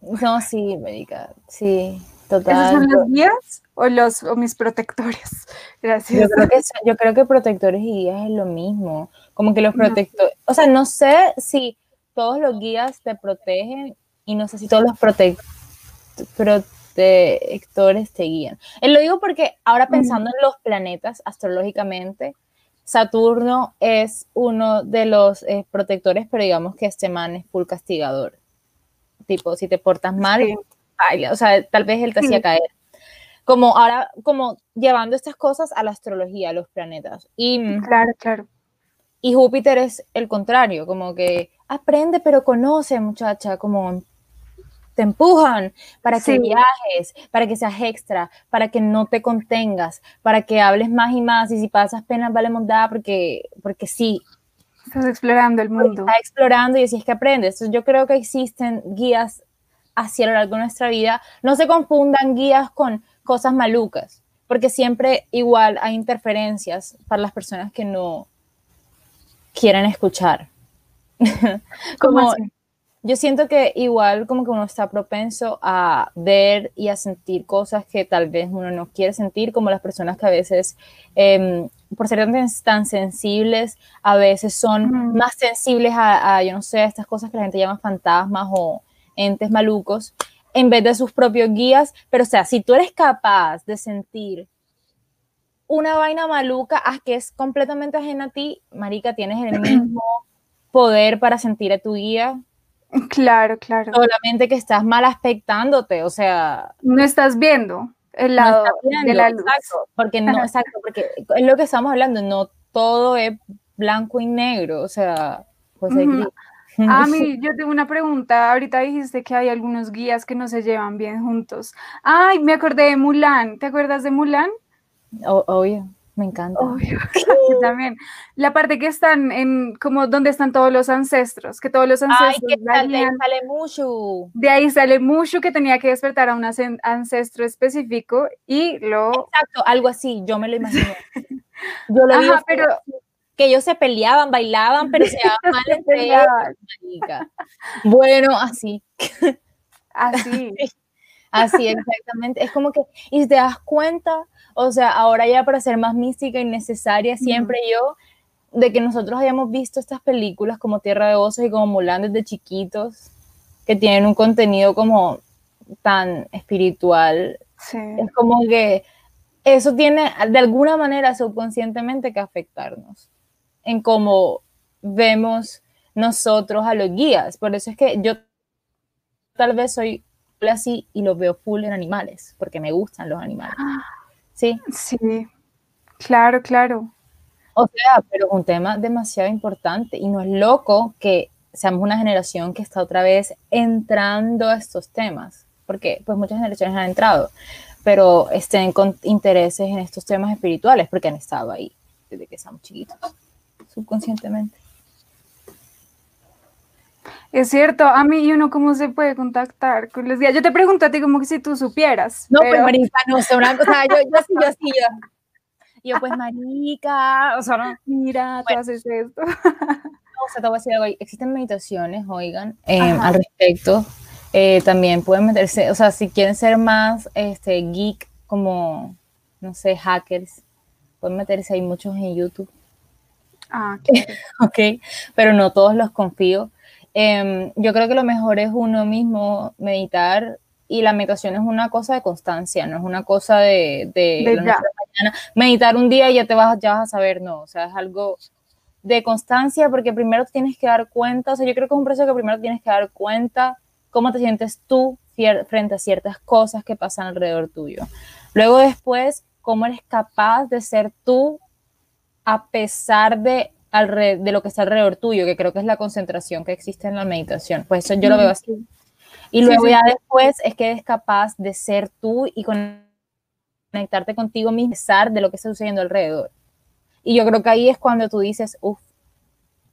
No, sí, médica, sí, total. ¿Esos son los guías o, los, o mis protectores? Gracias. Yo creo, que, yo creo que protectores y guías es lo mismo. Como que los protectores, o sea, no sé si todos los guías te protegen y no sé si todos los protectores te guían. Y lo digo porque ahora pensando en los planetas astrológicamente, Saturno es uno de los eh, protectores, pero digamos que este man es full castigador. Tipo, si te portas mal, o sea, tal vez él te hacía caer. Como ahora, como llevando estas cosas a la astrología, a los planetas. Y, mm, claro, claro. Y Júpiter es el contrario, como que aprende pero conoce, muchacha, como te empujan para que viajes, para que seas extra, para que no te contengas, para que hables más y más y si pasas penas vale mondada porque, porque sí. Estás explorando el mundo. Estás explorando y así es que aprendes. yo creo que existen guías hacia lo largo de nuestra vida. No se confundan guías con cosas malucas, porque siempre igual hay interferencias para las personas que no quieren escuchar. como, yo siento que igual como que uno está propenso a ver y a sentir cosas que tal vez uno no quiere sentir, como las personas que a veces, em, por ser tan, sensibles, a veces son más sensibles a, yo no sé, a estas cosas que la gente llama fantasmas o entes malucos, en vez de sus propios guías. Pero o sea, si tú eres capaz de sentir una vaina maluca a que es completamente ajena a ti, marica, tienes el mismo poder para sentir a tu guía Claro, claro. Solamente que estás mal aspectándote, o sea. No estás viendo el lado de la luz. Exacto, porque no, exacto, porque es lo que estamos hablando, no todo es blanco y negro, o sea, pues hay A mí, yo tengo una pregunta. Ahorita dijiste que hay algunos guías que no se llevan bien juntos. Ay, me acordé de Mulan. ¿Te acuerdas de Mulan? obvio. Me encanta. también. La parte que están en, como donde están todos los ancestros, que todos los ancestros. Ay, que sale, sale Mushu. De ahí sale Mushu que tenía que despertar a un ancestro específico y lo. Exacto, algo así, yo me lo imagino. Yo lo Ajá, pero. Que ellos se peleaban, bailaban, pero se daban mal entre ellos. Bueno, así. Así. Así, exactamente. Es como que, y te das cuenta, o sea, ahora ya para ser más mística y necesaria, siempre yo, de que nosotros hayamos visto estas películas como Tierra de Osos y como Mulan desde chiquitos, que tienen un contenido como tan espiritual. Es como que eso tiene de alguna manera subconscientemente que afectarnos en cómo vemos nosotros a los guías. Por eso es que yo tal vez soy así y lo veo full en animales, porque me gustan los animales. Sí. Sí, claro, claro. O sea, pero un tema demasiado importante y no es loco que seamos una generación que está otra vez entrando a estos temas, porque pues muchas generaciones han entrado, pero estén con intereses en estos temas espirituales porque han estado ahí desde que estamos chiquitos, subconscientemente. Es cierto, a mí y uno cómo se puede contactar con los días. Yo te pregunto a ti como que si tú supieras. No, pues marica, no sé, una cosa, yo, yo sí, yo sí, yo. yo pues marica, o sea, no. Mira, tú haces esto. o sea, te voy a decir algo, existen meditaciones, oigan, eh, al respecto, Eh, también pueden meterse, o sea, si quieren ser más este, geek, como, no sé, hackers, pueden meterse, hay muchos en YouTube. Ah, ok, pero no todos los confío. Em, yo creo que lo mejor es uno mismo meditar y la meditación es una cosa de constancia, no es una cosa de, de, mañana. Meditar un día y ya te vas, ya vas a saber, no, o sea, es algo de constancia porque primero tienes que dar cuenta, o sea, yo creo que es un proceso que primero tienes que dar cuenta cómo te sientes tú frente a ciertas cosas que pasan alrededor tuyo. Luego después, cómo eres capaz de ser tú a pesar de, de lo que está alrededor tuyo, que creo que es la concentración que existe en la meditación. Pues eso yo lo veo así. Y luego ya después es que eres capaz de ser tú y conectarte contigo mismo a pesar de lo que está sucediendo alrededor. Y yo creo que ahí es cuando tú dices, uff,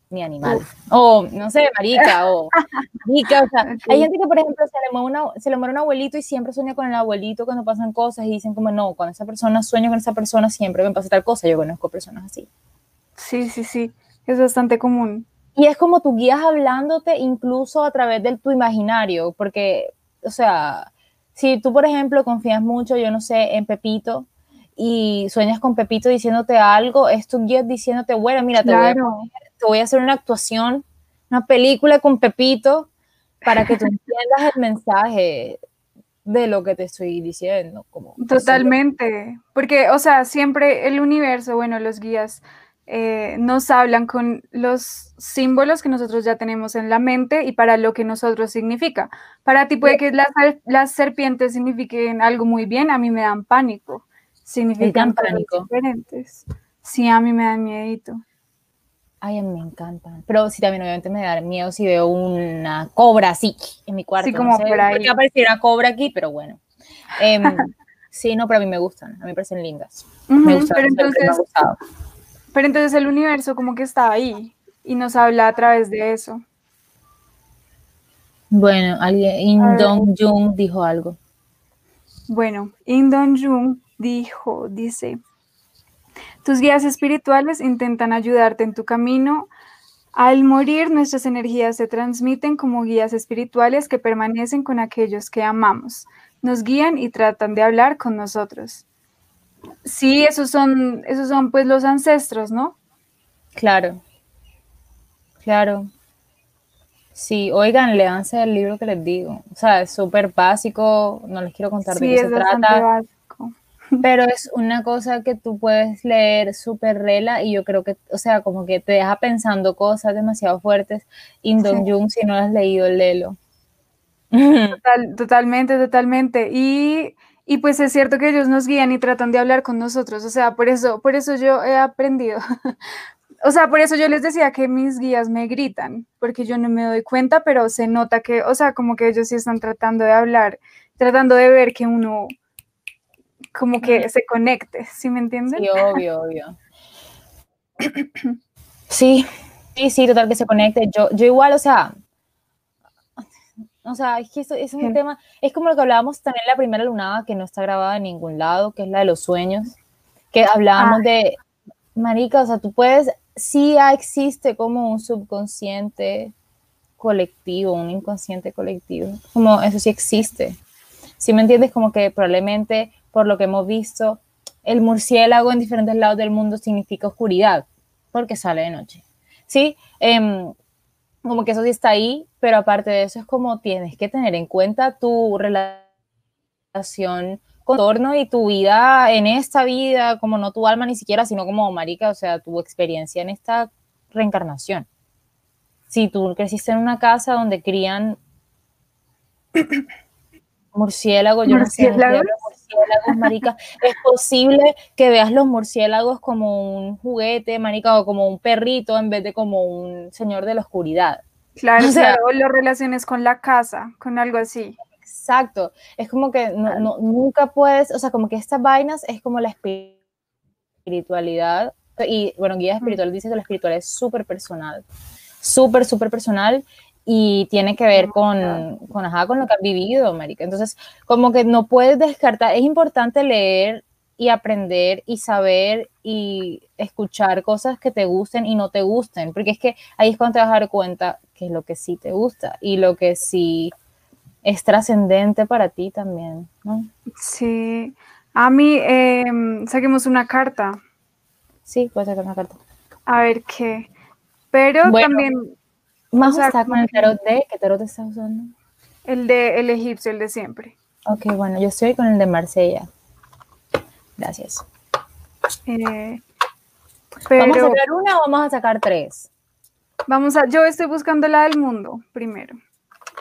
mi animal. O, no sé, marica, o marica, o sea, hay gente que, por ejemplo, se le, muere una, se le muere un abuelito y siempre sueña con el abuelito cuando pasan cosas y dicen como, no, cuando esa persona sueño con esa persona siempre me pasa tal cosa. Yo conozco personas así. Sí, sí, sí, es bastante común. Y es como tú guías hablándote incluso a través del tu imaginario, porque, o sea, si tú, por ejemplo, confías mucho, yo no sé, en Pepito, y sueñas con Pepito diciéndote algo, es tu guía diciéndote, bueno, mira, te, voy a te, voy a hacer una actuación, una película con Pepito para que tú entiendas el mensaje de lo que te estoy diciendo. Como, Totalmente, porque, o sea, siempre el universo, bueno, los guías eh, nos hablan con los símbolos que nosotros ya tenemos en la mente y para lo que nosotros significa. Para ti puede que las, las serpientes signifiquen algo muy bien, a mí me dan pánico significan pánico. diferentes. Sí, a mí me da miedito. Ay, a mí me encantan. Pero sí, también obviamente me da miedo si veo una cobra así en mi cuarto. Sí, como por ahí. Apareciera cobra aquí, pero bueno. Em, sí, no, pero a mí me gustan. A mí me parecen lindas. me gustan. Pero entonces, pero entonces el universo como que está ahí y nos habla a través de eso. Bueno, alguien, Indong Jung dijo algo. Bueno, Indong Jung dijo, dice, tus guías espirituales intentan ayudarte en tu camino. Al morir, nuestras energías se transmiten como guías espirituales que permanecen con aquellos que amamos. Nos guían y tratan de hablar con nosotros. Sí, esos son, esos son pues los ancestros, ¿no? Claro, claro. Sí, oigan, leanse el libro que les digo. O sea, es súper básico, no les quiero contar de qué se trata. Pero es una cosa que tú puedes leer súper rela y yo creo que, o sea, como que te deja pensando cosas demasiado fuertes. Indon Jung, si no lo has leído, léelo. totalmente, totalmente. Y, y, pues es cierto que ellos nos guían y tratan de hablar con nosotros. O sea, por eso, por eso yo he aprendido. o sea, por eso yo les decía que mis guías me gritan, porque yo no me doy cuenta, pero se nota que, o sea, como que ellos sí están tratando de hablar, tratando de ver que uno como que se conecte, ¿sí me entienden? Sí, obvio, obvio. Sí, sí, sí, total que se conecte. Yo, yo igual, o sea, o sea, es que eso, es un tema, es como lo que hablábamos también en la primera lunada, que no está grabada en ningún lado, que es la de los sueños, que hablábamos ah. de, marica, o sea, tú puedes, sí existe como un subconsciente colectivo, un inconsciente colectivo, como eso sí existe. Si me entiendes, como que probablemente por lo que hemos visto, el murciélago en diferentes lados del mundo significa oscuridad, porque sale de noche. ¿Sí? Em, como que eso sí está ahí, pero aparte de eso es como tienes que tener en cuenta tu relación con tu entorno y tu vida en esta vida, como no tu alma ni siquiera, sino como marica, o sea, tu experiencia en esta reencarnación. Si tú creciste en una casa donde crían murciélagos, yo no sé, murciélagos, marica. Es posible que veas los murciélagos como un juguete, marica, o como un perrito en vez de como un señor de la oscuridad. Claro, o sea, o lo relaciones con la casa, con algo así. Exacto. Es como que no, nunca puedes, o sea, como que estas vainas es como la espiritualidad. Y bueno, guía espiritual dice que la espiritualidad es súper personal. Súper, súper personal y tiene que ver con, con, ajá, con lo que has vivido, América. Entonces, como que no puedes descartar, es importante leer y aprender y saber y escuchar cosas que te gusten y no te gusten, porque es que ahí es cuando te vas a dar cuenta qué es lo que sí te gusta y lo que sí es trascendente para ti también, ¿no? Sí. A mí, em, saquemos una carta. Sí, puedes sacar una carta. A ver qué. Pero también. Vamos a con el tarot de. ¿Qué tarot estás usando? El de el egipcio, el de siempre. Ok, bueno, yo estoy con el de Marsella. Gracias. Eh, ¿Vamos a sacar una o vamos a sacar tres? Vamos a, yo estoy buscando la del mundo primero.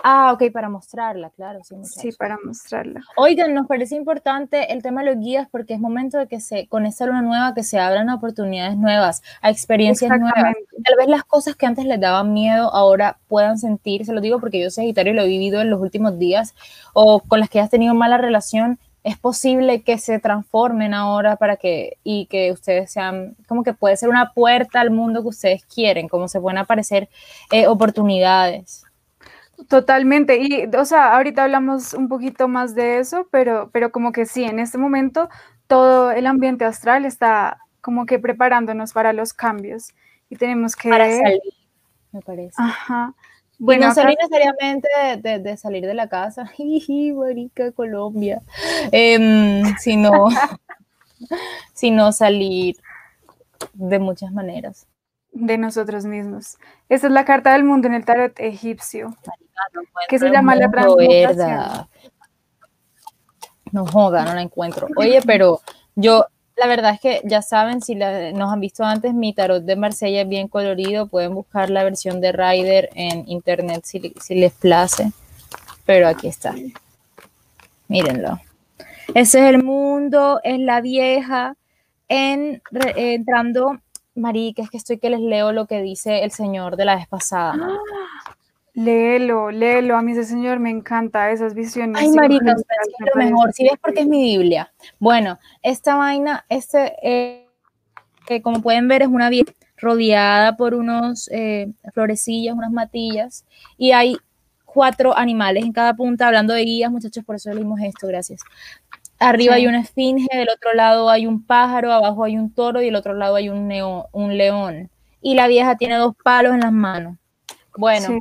Ah, ok, para mostrarla, claro. Sí, sí, para mostrarla. Oigan, nos parece importante el tema de los guías porque es momento de que se, con esta luna nueva, que se abran oportunidades nuevas, a experiencias nuevas. Tal vez las cosas que antes les daban miedo ahora puedan sentir, se lo digo porque yo Sagitario lo he vivido en los últimos días, o con las que has tenido mala relación, es posible que se transformen ahora para que y que ustedes sean como que puede ser una puerta al mundo que ustedes quieren, como se pueden aparecer eh, oportunidades. Totalmente, y o sea, ahorita hablamos un poquito más de eso, pero, pero como que sí, en este momento todo el ambiente astral está como que preparándonos para los cambios y tenemos que... Para salir, me parece. Ajá. Bueno, no salir necesariamente de, salir de la casa, marica, Colombia, eh, sino, sino salir de muchas maneras. De nosotros mismos. Esa es la carta del mundo en el tarot egipcio, que se llama la transmutación. No joda, no la encuentro. Oye, pero yo la verdad es que ya saben, si nos han visto antes, mi tarot de Marsella es bien colorido. Pueden buscar la versión de Rider en internet si, les place. Pero aquí está. Mírenlo. Ese es el mundo, es la vieja. En, entrando, marica, es que estoy que les leo lo que dice el señor de la vez pasada. ¡Ah! Léelo, léelo. A mí ese señor me encanta esas visiones. Ay, marica, es lo mejor. Si ves porque es mi Biblia. Bueno, esta vaina, este, eh, que como pueden ver, es una vieja rodeada por unos eh, florecillas, unas matillas, y hay cuatro animales en cada punta, hablando de guías, muchachos, por eso leímos esto, gracias. Arriba hay una esfinge, del otro lado hay un pájaro, abajo hay un toro y del otro lado hay un, un león. Y la vieja tiene dos palos en las manos. Bueno,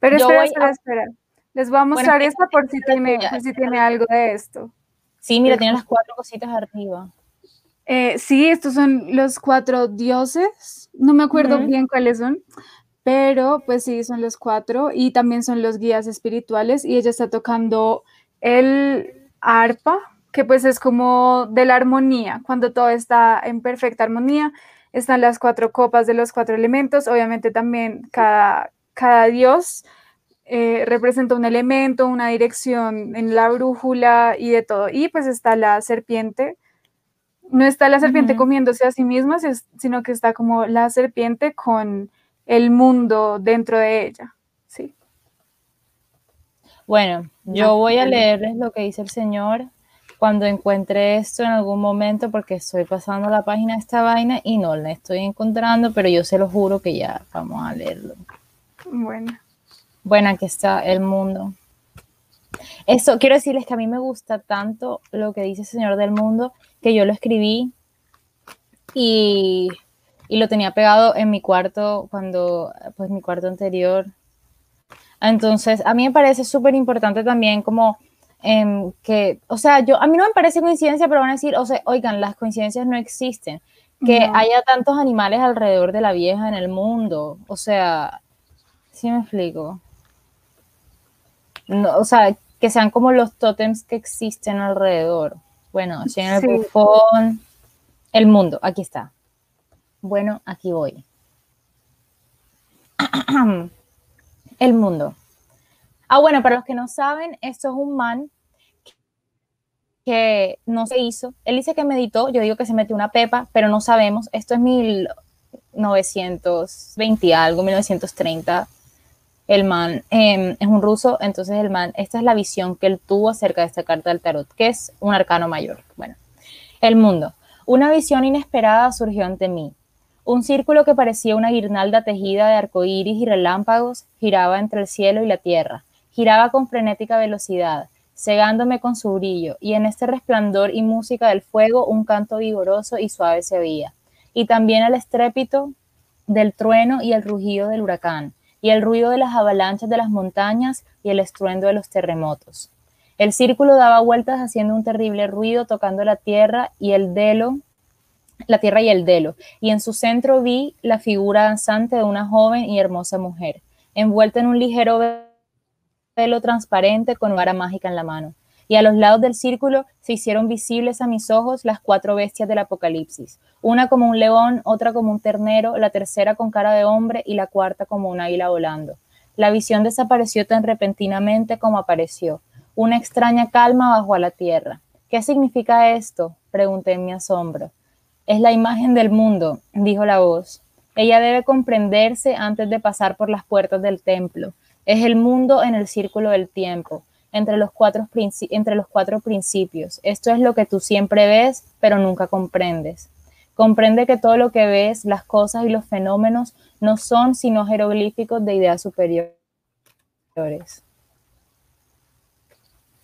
pero espera, espera, espera. Les voy a mostrar esta por si, tiene, si tiene algo de esto. Sí, mira, tiene las cuatro cositas arriba. Eh, sí, estos son los cuatro dioses. No me acuerdo bien cuáles son, pero pues sí, son los cuatro y también son los guías espirituales y ella está tocando el arpa, que pues es como de la armonía, cuando todo está en perfecta armonía. Están las cuatro copas de los cuatro elementos, obviamente también cada, cada dios eh, representa un elemento, una dirección en la brújula y de todo. Y pues está la serpiente. No está la serpiente comiéndose a sí misma, sino que está como la serpiente con el mundo dentro de ella. Sí. Bueno, yo voy a leerles lo que dice el Señor cuando encuentre esto en algún momento, porque estoy pasando la página de esta vaina y no la estoy encontrando, pero yo se lo juro que ya vamos a leerlo. Bueno. Bueno, aquí está el mundo. Eso, quiero decirles que a mí me gusta tanto lo que dice el Señor del Mundo, que yo lo escribí y, lo tenía pegado en mi cuarto cuando, pues mi cuarto anterior. Entonces, a mí me parece súper importante también como em, que, o sea, yo, a mí no me parece coincidencia, pero van a decir, o sea, oigan, las coincidencias no existen. Que haya tantos animales alrededor de la vieja en el mundo. O sea, ¿Sí me explico? No, o sea, que sean como los tótems que existen alrededor. Bueno, si el bufón, el mundo, aquí está. Bueno, aquí voy. el mundo. Ah, bueno, para los que no saben, esto es un man que no se hizo. Él dice que meditó, yo digo que se metió una pepa, pero no sabemos. Esto es 1920 algo, 1930 el man em, es un ruso, entonces el man, esta es la visión que él tuvo acerca de esta carta del tarot, que es un arcano mayor. Bueno, el mundo. Una visión inesperada surgió ante mí. Un círculo que parecía una guirnalda tejida de arcoíris y relámpagos giraba entre el cielo y la tierra. Giraba con frenética velocidad, cegándome con su brillo, y en este resplandor y música del fuego un canto vigoroso y suave se oía, y también el estrépito del trueno y el rugido del huracán y el ruido de las avalanchas de las montañas y el estruendo de los terremotos. El círculo daba vueltas haciendo un terrible ruido, tocando la tierra y el delo, la tierra y el delo, y en su centro vi la figura danzante de una joven y hermosa mujer, envuelta en un ligero velo transparente con vara mágica en la mano y a los lados del círculo se hicieron visibles a mis ojos las cuatro bestias del Apocalipsis, una como un león, otra como un ternero, la tercera con cara de hombre y la cuarta como un águila volando. La visión desapareció tan repentinamente como apareció. Una extraña calma bajó a la tierra. ¿Qué significa esto? pregunté en mi asombro. Es la imagen del mundo, dijo la voz. Ella debe comprenderse antes de pasar por las puertas del templo. Es el mundo en el círculo del tiempo entre los, cuatro entre los cuatro principios. Esto es lo que tú siempre ves, pero nunca comprendes. Comprende que todo lo que ves, las cosas y los fenómenos, no son sino jeroglíficos de ideas superiores.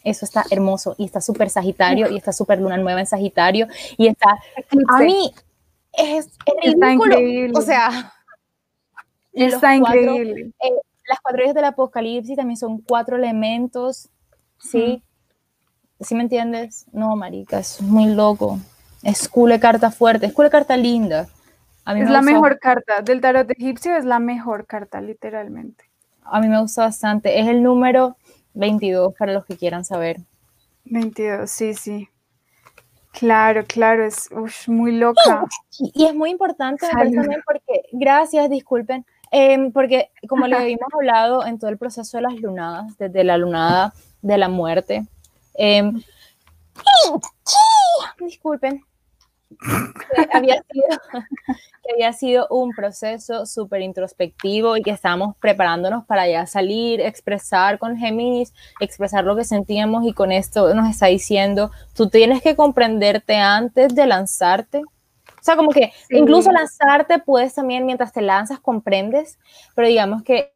Eso está hermoso y está súper Sagitario y está súper luna nueva en Sagitario y está... A mí es, increíble. O sea... Está increíble. Eh, las cuatro días del Apocalipsis también son cuatro elementos ¿sí? ¿Sí me entiendes? No, marica, es muy loco. Es cool carta fuerte, es cool carta linda. es la mejor carta del tarot egipcio, es la mejor carta, literalmente. A mí me gusta bastante. Es el número 22 para los que quieran saber. 22, sí, sí. Claro, claro, es muy loca. Y, es muy importante también porque, gracias, disculpen, em, porque como le habíamos hablado en todo el proceso de las lunadas, desde la lunada de la muerte. Em, disculpen. Que había, sido, que había sido un proceso súper introspectivo y que estábamos preparándonos para ya salir, expresar con Géminis, expresar lo que sentíamos y con esto nos está diciendo, tú tienes que comprenderte antes de lanzarte. O sea, como que incluso lanzarte puedes también, mientras te lanzas, comprendes, pero digamos que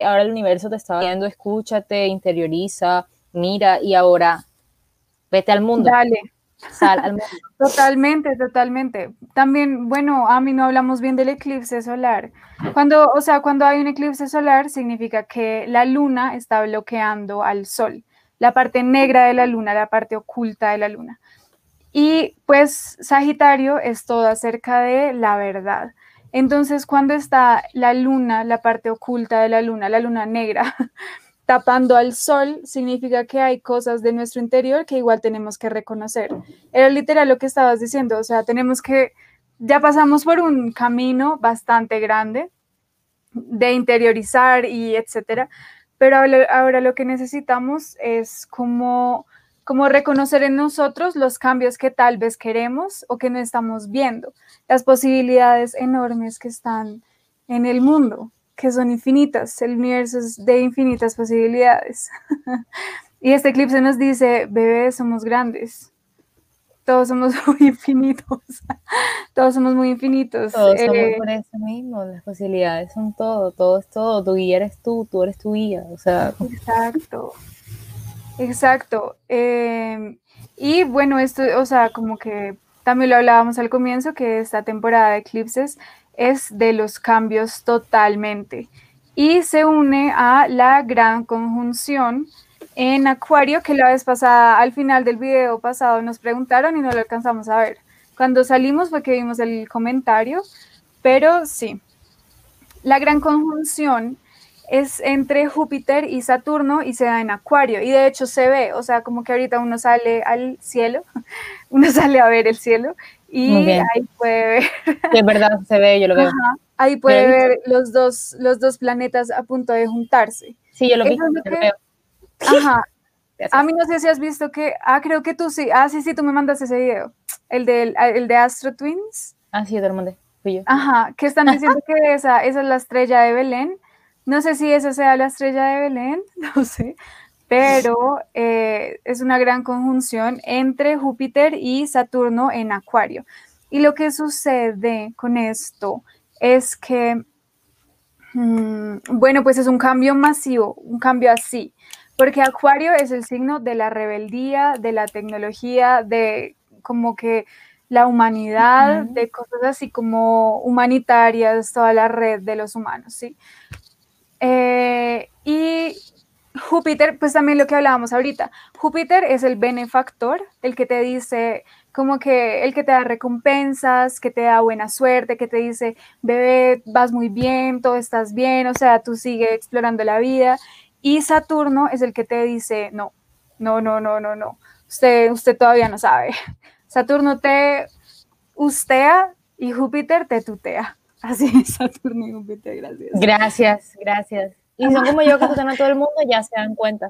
ahora el universo te está viendo, escúchate, interioriza, mira y ahora vete al mundo. Dale. Sal al mundo. Totalmente, totalmente. También, bueno, a mí no hablamos bien del eclipse solar. Cuando, o sea, cuando hay un eclipse solar significa que la luna está bloqueando al sol, la parte negra de la luna, la parte oculta de la luna. Y pues Sagitario es todo acerca de la verdad. Entonces, cuando está la luna, la parte oculta de la luna, la luna negra, tapando al sol, significa que hay cosas de nuestro interior que igual tenemos que reconocer. Era literal lo que estabas diciendo, o sea, tenemos que, ya pasamos por un camino bastante grande de interiorizar y etcétera, pero ahora lo que necesitamos es como como reconocer en nosotros los cambios que tal vez queremos o que no estamos viendo, las posibilidades enormes que están en el mundo, que son infinitas, el universo es de infinitas posibilidades. y este eclipse nos dice, bebés, somos grandes, todos somos muy infinitos, todos somos muy infinitos. Todos somos eh, por eso mismo, las posibilidades son todo, todo es todo, tu guía eres tú, tú eres tu guía, o sea. Exacto. Exacto. Em, y bueno, esto, o sea, como que también lo hablábamos al comienzo, que esta temporada de eclipses es de los cambios totalmente. Y se une a la gran conjunción en Acuario, que la vez pasada, al final del video pasado, nos preguntaron y no lo alcanzamos a ver. Cuando salimos fue que vimos el comentario, pero sí. La gran conjunción es entre Júpiter y Saturno y se da en Acuario. Y de hecho se ve, o sea, como que ahorita uno sale al cielo, uno sale a ver el cielo y ahí puede ver. Sí, es verdad, se ve, yo lo veo. ahí puede ver los dos, los dos planetas a punto de juntarse. Sí, yo lo, vi, veo. Ajá. A mí no sé si has visto que, ah, creo que tú sí, ah, sí, sí, tú me mandas ese video, el de, el de Astro Twins. Ah, sí, yo te lo mandé, fui yo. Ajá, que están diciendo que esa, esa es la estrella de Belén, no sé si esa sea la estrella de Belén, no sé, pero eh, es una gran conjunción entre Júpiter y Saturno en Acuario. Y lo que sucede con esto es que, mm, bueno, pues es un cambio masivo, un cambio así, porque Acuario es el signo de la rebeldía, de la tecnología, de como que la humanidad, de cosas así como humanitarias, toda la red de los humanos, ¿sí? Eh, y Júpiter, pues también lo que hablábamos ahorita, Júpiter es el benefactor, el que te dice, como que el que te da recompensas, que te da buena suerte, que te dice, bebé, vas muy bien, todo estás bien, o sea, tú sigue explorando la vida. Y Saturno es el que te dice, no, no, no, no, no, no, usted, usted todavía no sabe. Saturno te ustea y Júpiter te tutea. Así es, Saturno y Júpiter, gracias. Gracias, gracias. Y son como yo que tutean a todo el mundo, ya se dan cuenta.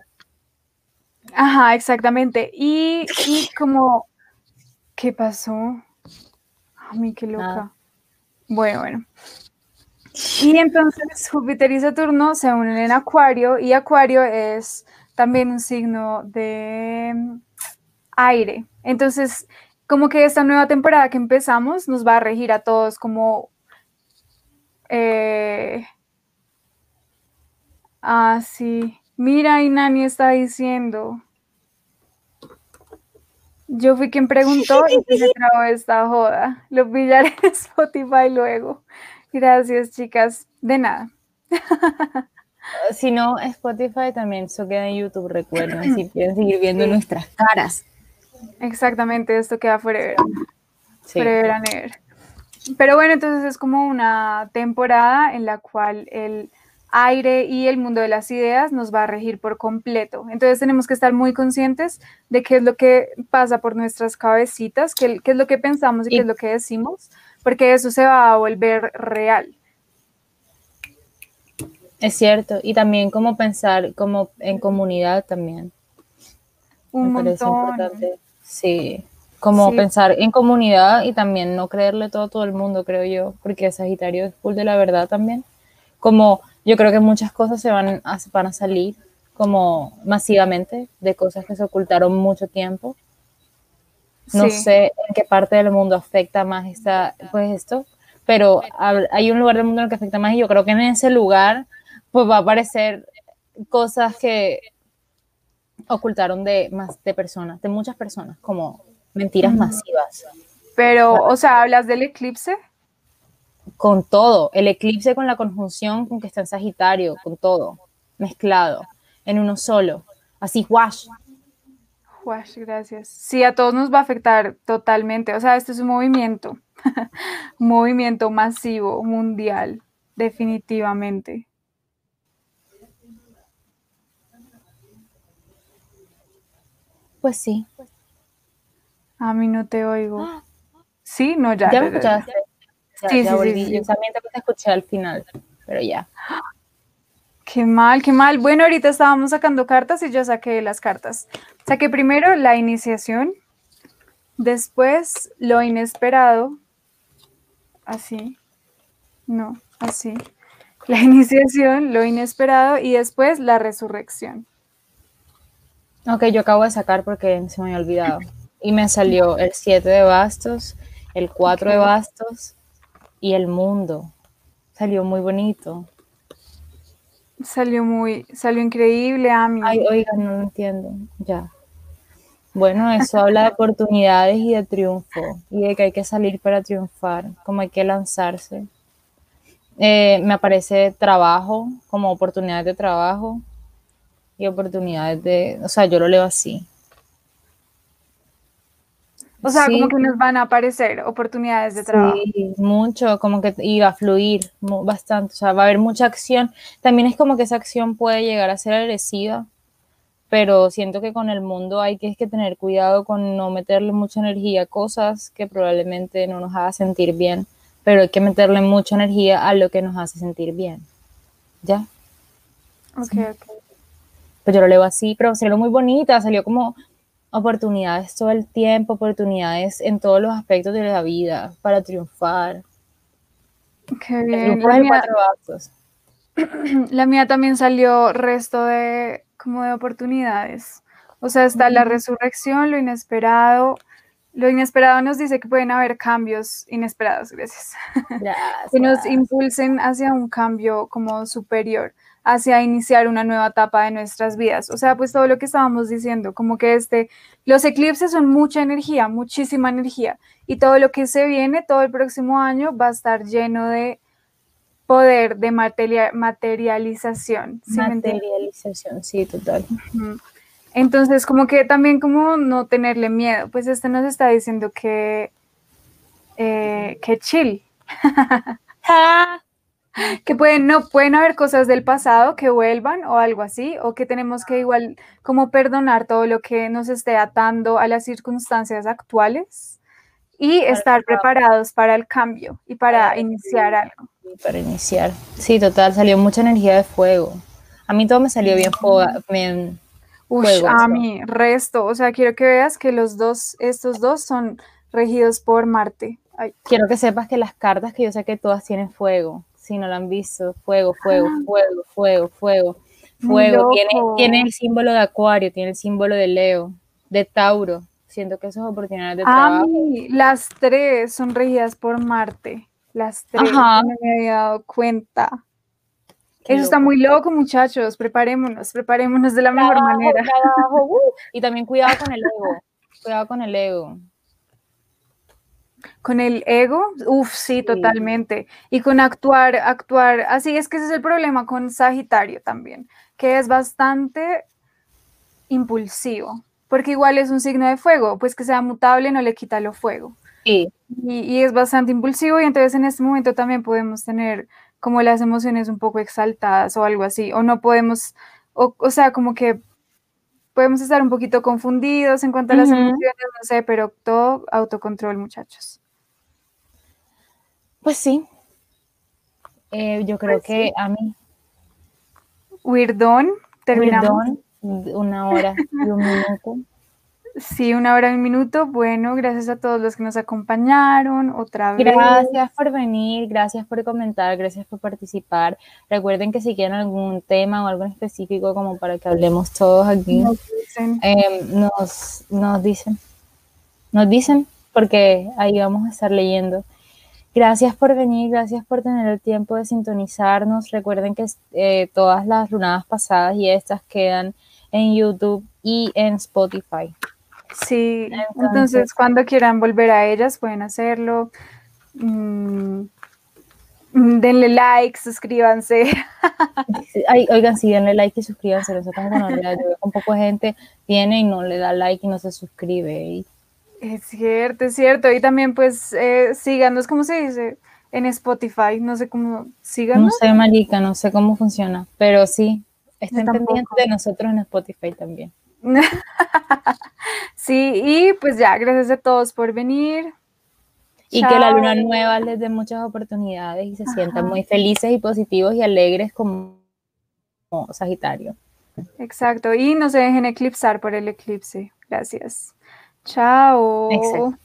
Ajá, exactamente. Y, y como, ¿qué pasó? A mí, qué loca. Bueno, bueno. Y entonces Júpiter y Saturno se unen en Acuario y Acuario es también un signo de mm, aire. Entonces, como que esta nueva temporada que empezamos nos va a regir a todos como... Eh, ah, sí. Mira, y Nani está diciendo. Yo fui quien preguntó y se trabó esta joda. Lo pillaré en Spotify luego. Gracias, chicas. De nada. Si no, Spotify también, eso queda en YouTube, recuerden, si quieren seguir viendo nuestras caras. Exactamente, esto queda forever. Sí. Forever and ever. Pero bueno, entonces es como una temporada en la cual el aire y el mundo de las ideas nos va a regir por completo. Entonces tenemos que estar muy conscientes de qué es lo que pasa por nuestras cabecitas, qué, qué es lo que pensamos y, qué es lo que decimos, porque eso se va a volver real. Es cierto, y también como pensar como en comunidad también. Un Me montón. importante. Sí, como pensar en comunidad y también no creerle todo a todo el mundo, creo yo, porque Sagitario es full de la verdad también. Como yo creo que muchas cosas se van a, van a salir como masivamente de cosas que se ocultaron mucho tiempo. No sé en qué parte del mundo afecta más esta, pues esto, pero hay un lugar del mundo en el que afecta más y yo creo que en ese lugar pues va a aparecer cosas que ocultaron de más de personas, de muchas personas, como mentiras masivas. Pero, o sea, ¿hablas del eclipse? Con todo, el eclipse con la conjunción con que está en Sagitario, con todo, mezclado, en uno solo, así, wash. Wash, gracias. Sí, a todos nos va a afectar totalmente, o sea, esto es un movimiento, un movimiento masivo, mundial, definitivamente. Pues sí. A mí no te oigo. Sí, no, ya. Ya me escuchaste. sí, sí, sí, Yo también te escuché al final, pero ya. Qué mal, qué mal. Bueno, ahorita estábamos sacando cartas y yo saqué las cartas. Saqué primero la iniciación, después lo inesperado, así, no, así. La iniciación, lo inesperado y después la resurrección. Ok, yo acabo de sacar porque se me había olvidado. Y me salió el 7 de bastos, el 4 de bastos y el mundo. Salió muy bonito. Salió muy, salió increíble a mí. Ay, oiga, no lo entiendo. Ya. Bueno, eso habla de oportunidades y de triunfo y de que hay que salir para triunfar, como hay que lanzarse. Eh, me aparece trabajo, como oportunidades de trabajo, y oportunidades de, o sea, yo lo leo así. O sea, como que nos van a aparecer oportunidades de trabajo. Sí, mucho, como que iba a fluir bastante, o sea, va a haber mucha acción. También es como que esa acción puede llegar a ser agresiva, pero siento que con el mundo hay que, que tener cuidado con no meterle mucha energía a cosas que probablemente no nos haga sentir bien, pero hay que meterle mucha energía a lo que nos hace sentir bien. ¿Ya? Ok, ok pues yo lo leo así, pero salió muy bonita, salió como oportunidades todo el tiempo, oportunidades en todos los aspectos de la vida para triunfar. Qué bien. La mía, la mía, también salió resto de como de oportunidades. O sea, está la resurrección, lo inesperado. Lo inesperado nos dice que pueden haber cambios inesperados, gracias. gracias. que nos impulsen hacia un cambio como superior hacia iniciar una nueva etapa de nuestras vidas. O sea, pues todo lo que estábamos diciendo, como que este, los eclipses son mucha energía, muchísima energía, y todo lo que se viene, todo el próximo año va a estar lleno de poder de materialización. materialización, sí, total. Entonces, como que también como no tenerle miedo, pues este nos está diciendo que, eh, que chill. que pueden, no, pueden haber cosas del pasado que vuelvan o algo así, o que tenemos que igual como perdonar todo lo que nos esté atando a las circunstancias actuales y estar preparados para el cambio y para iniciar algo. Para iniciar. Sí, total, salió mucha energía de fuego. A mí todo me salió bien, bien a mí, resto. O sea, quiero que veas que los dos, estos dos son regidos por Marte. Quiero que sepas que las cartas que yo sé que todas tienen fuego. Si no lo han visto, fuego, fuego, ah. fuego, fuego, fuego. Fuego. Tiene, tiene el símbolo de Acuario, tiene el símbolo de Leo, de Tauro siento que esas oportunidades de trabajo. las tres son regidas por Marte. Las tres, no me había dado cuenta. Eso está muy loco, muchachos. Preparémonos, preparémonos de la mejor manera. Uh, y también cuidado con el ego. Cuidado con el ego. Con el ego, uff, sí, totalmente. Y con actuar, actuar, así es que ese es el problema con Sagitario también, que es bastante impulsivo porque igual es un signo de fuego, pues que sea mutable no le quita lo fuego. Sí. Y, es bastante impulsivo y entonces en este momento también podemos tener como las emociones un poco exaltadas o algo así, o no podemos, o, o sea, como que podemos estar un poquito confundidos en cuanto a las emociones, no sé, pero todo autocontrol, muchachos. Pues sí. Eh, yo creo pues que a mí. Weirdon, terminamos una hora y un minuto. Sí, una hora y un minuto. Bueno, gracias a todos los que nos acompañaron otra vez. Gracias por venir, gracias por comentar, gracias por participar. Recuerden que si quieren algún tema o algo específico como para que hablemos todos aquí, nos dicen. Em, nos, nos dicen, nos dicen, porque ahí vamos a estar leyendo. Gracias por venir, gracias por tener el tiempo de sintonizarnos. Recuerden que eh, todas las lunadas pasadas y estas quedan en YouTube y en Spotify. Sí, entonces, cuando quieran volver a ellas pueden hacerlo. Mm, denle like, suscríbanse. oigan, sí, denle like y suscríbanse. Veo un poco de gente tiene y no le da like y no se suscribe. Es cierto, es cierto. Y también, pues, eh, síganos, ¿cómo se dice? En Spotify, no sé cómo, síganos. No sé, marica, no sé cómo funciona, pero sí, Estén pendientes de nosotros en Spotify también. sí, y pues ya, gracias a todos por venir. Y que la luna nueva les dé muchas oportunidades y se sientan muy felices y positivos y alegres como, Sagitario. Exacto, y no se dejen eclipsar por el eclipse. Gracias. Chao.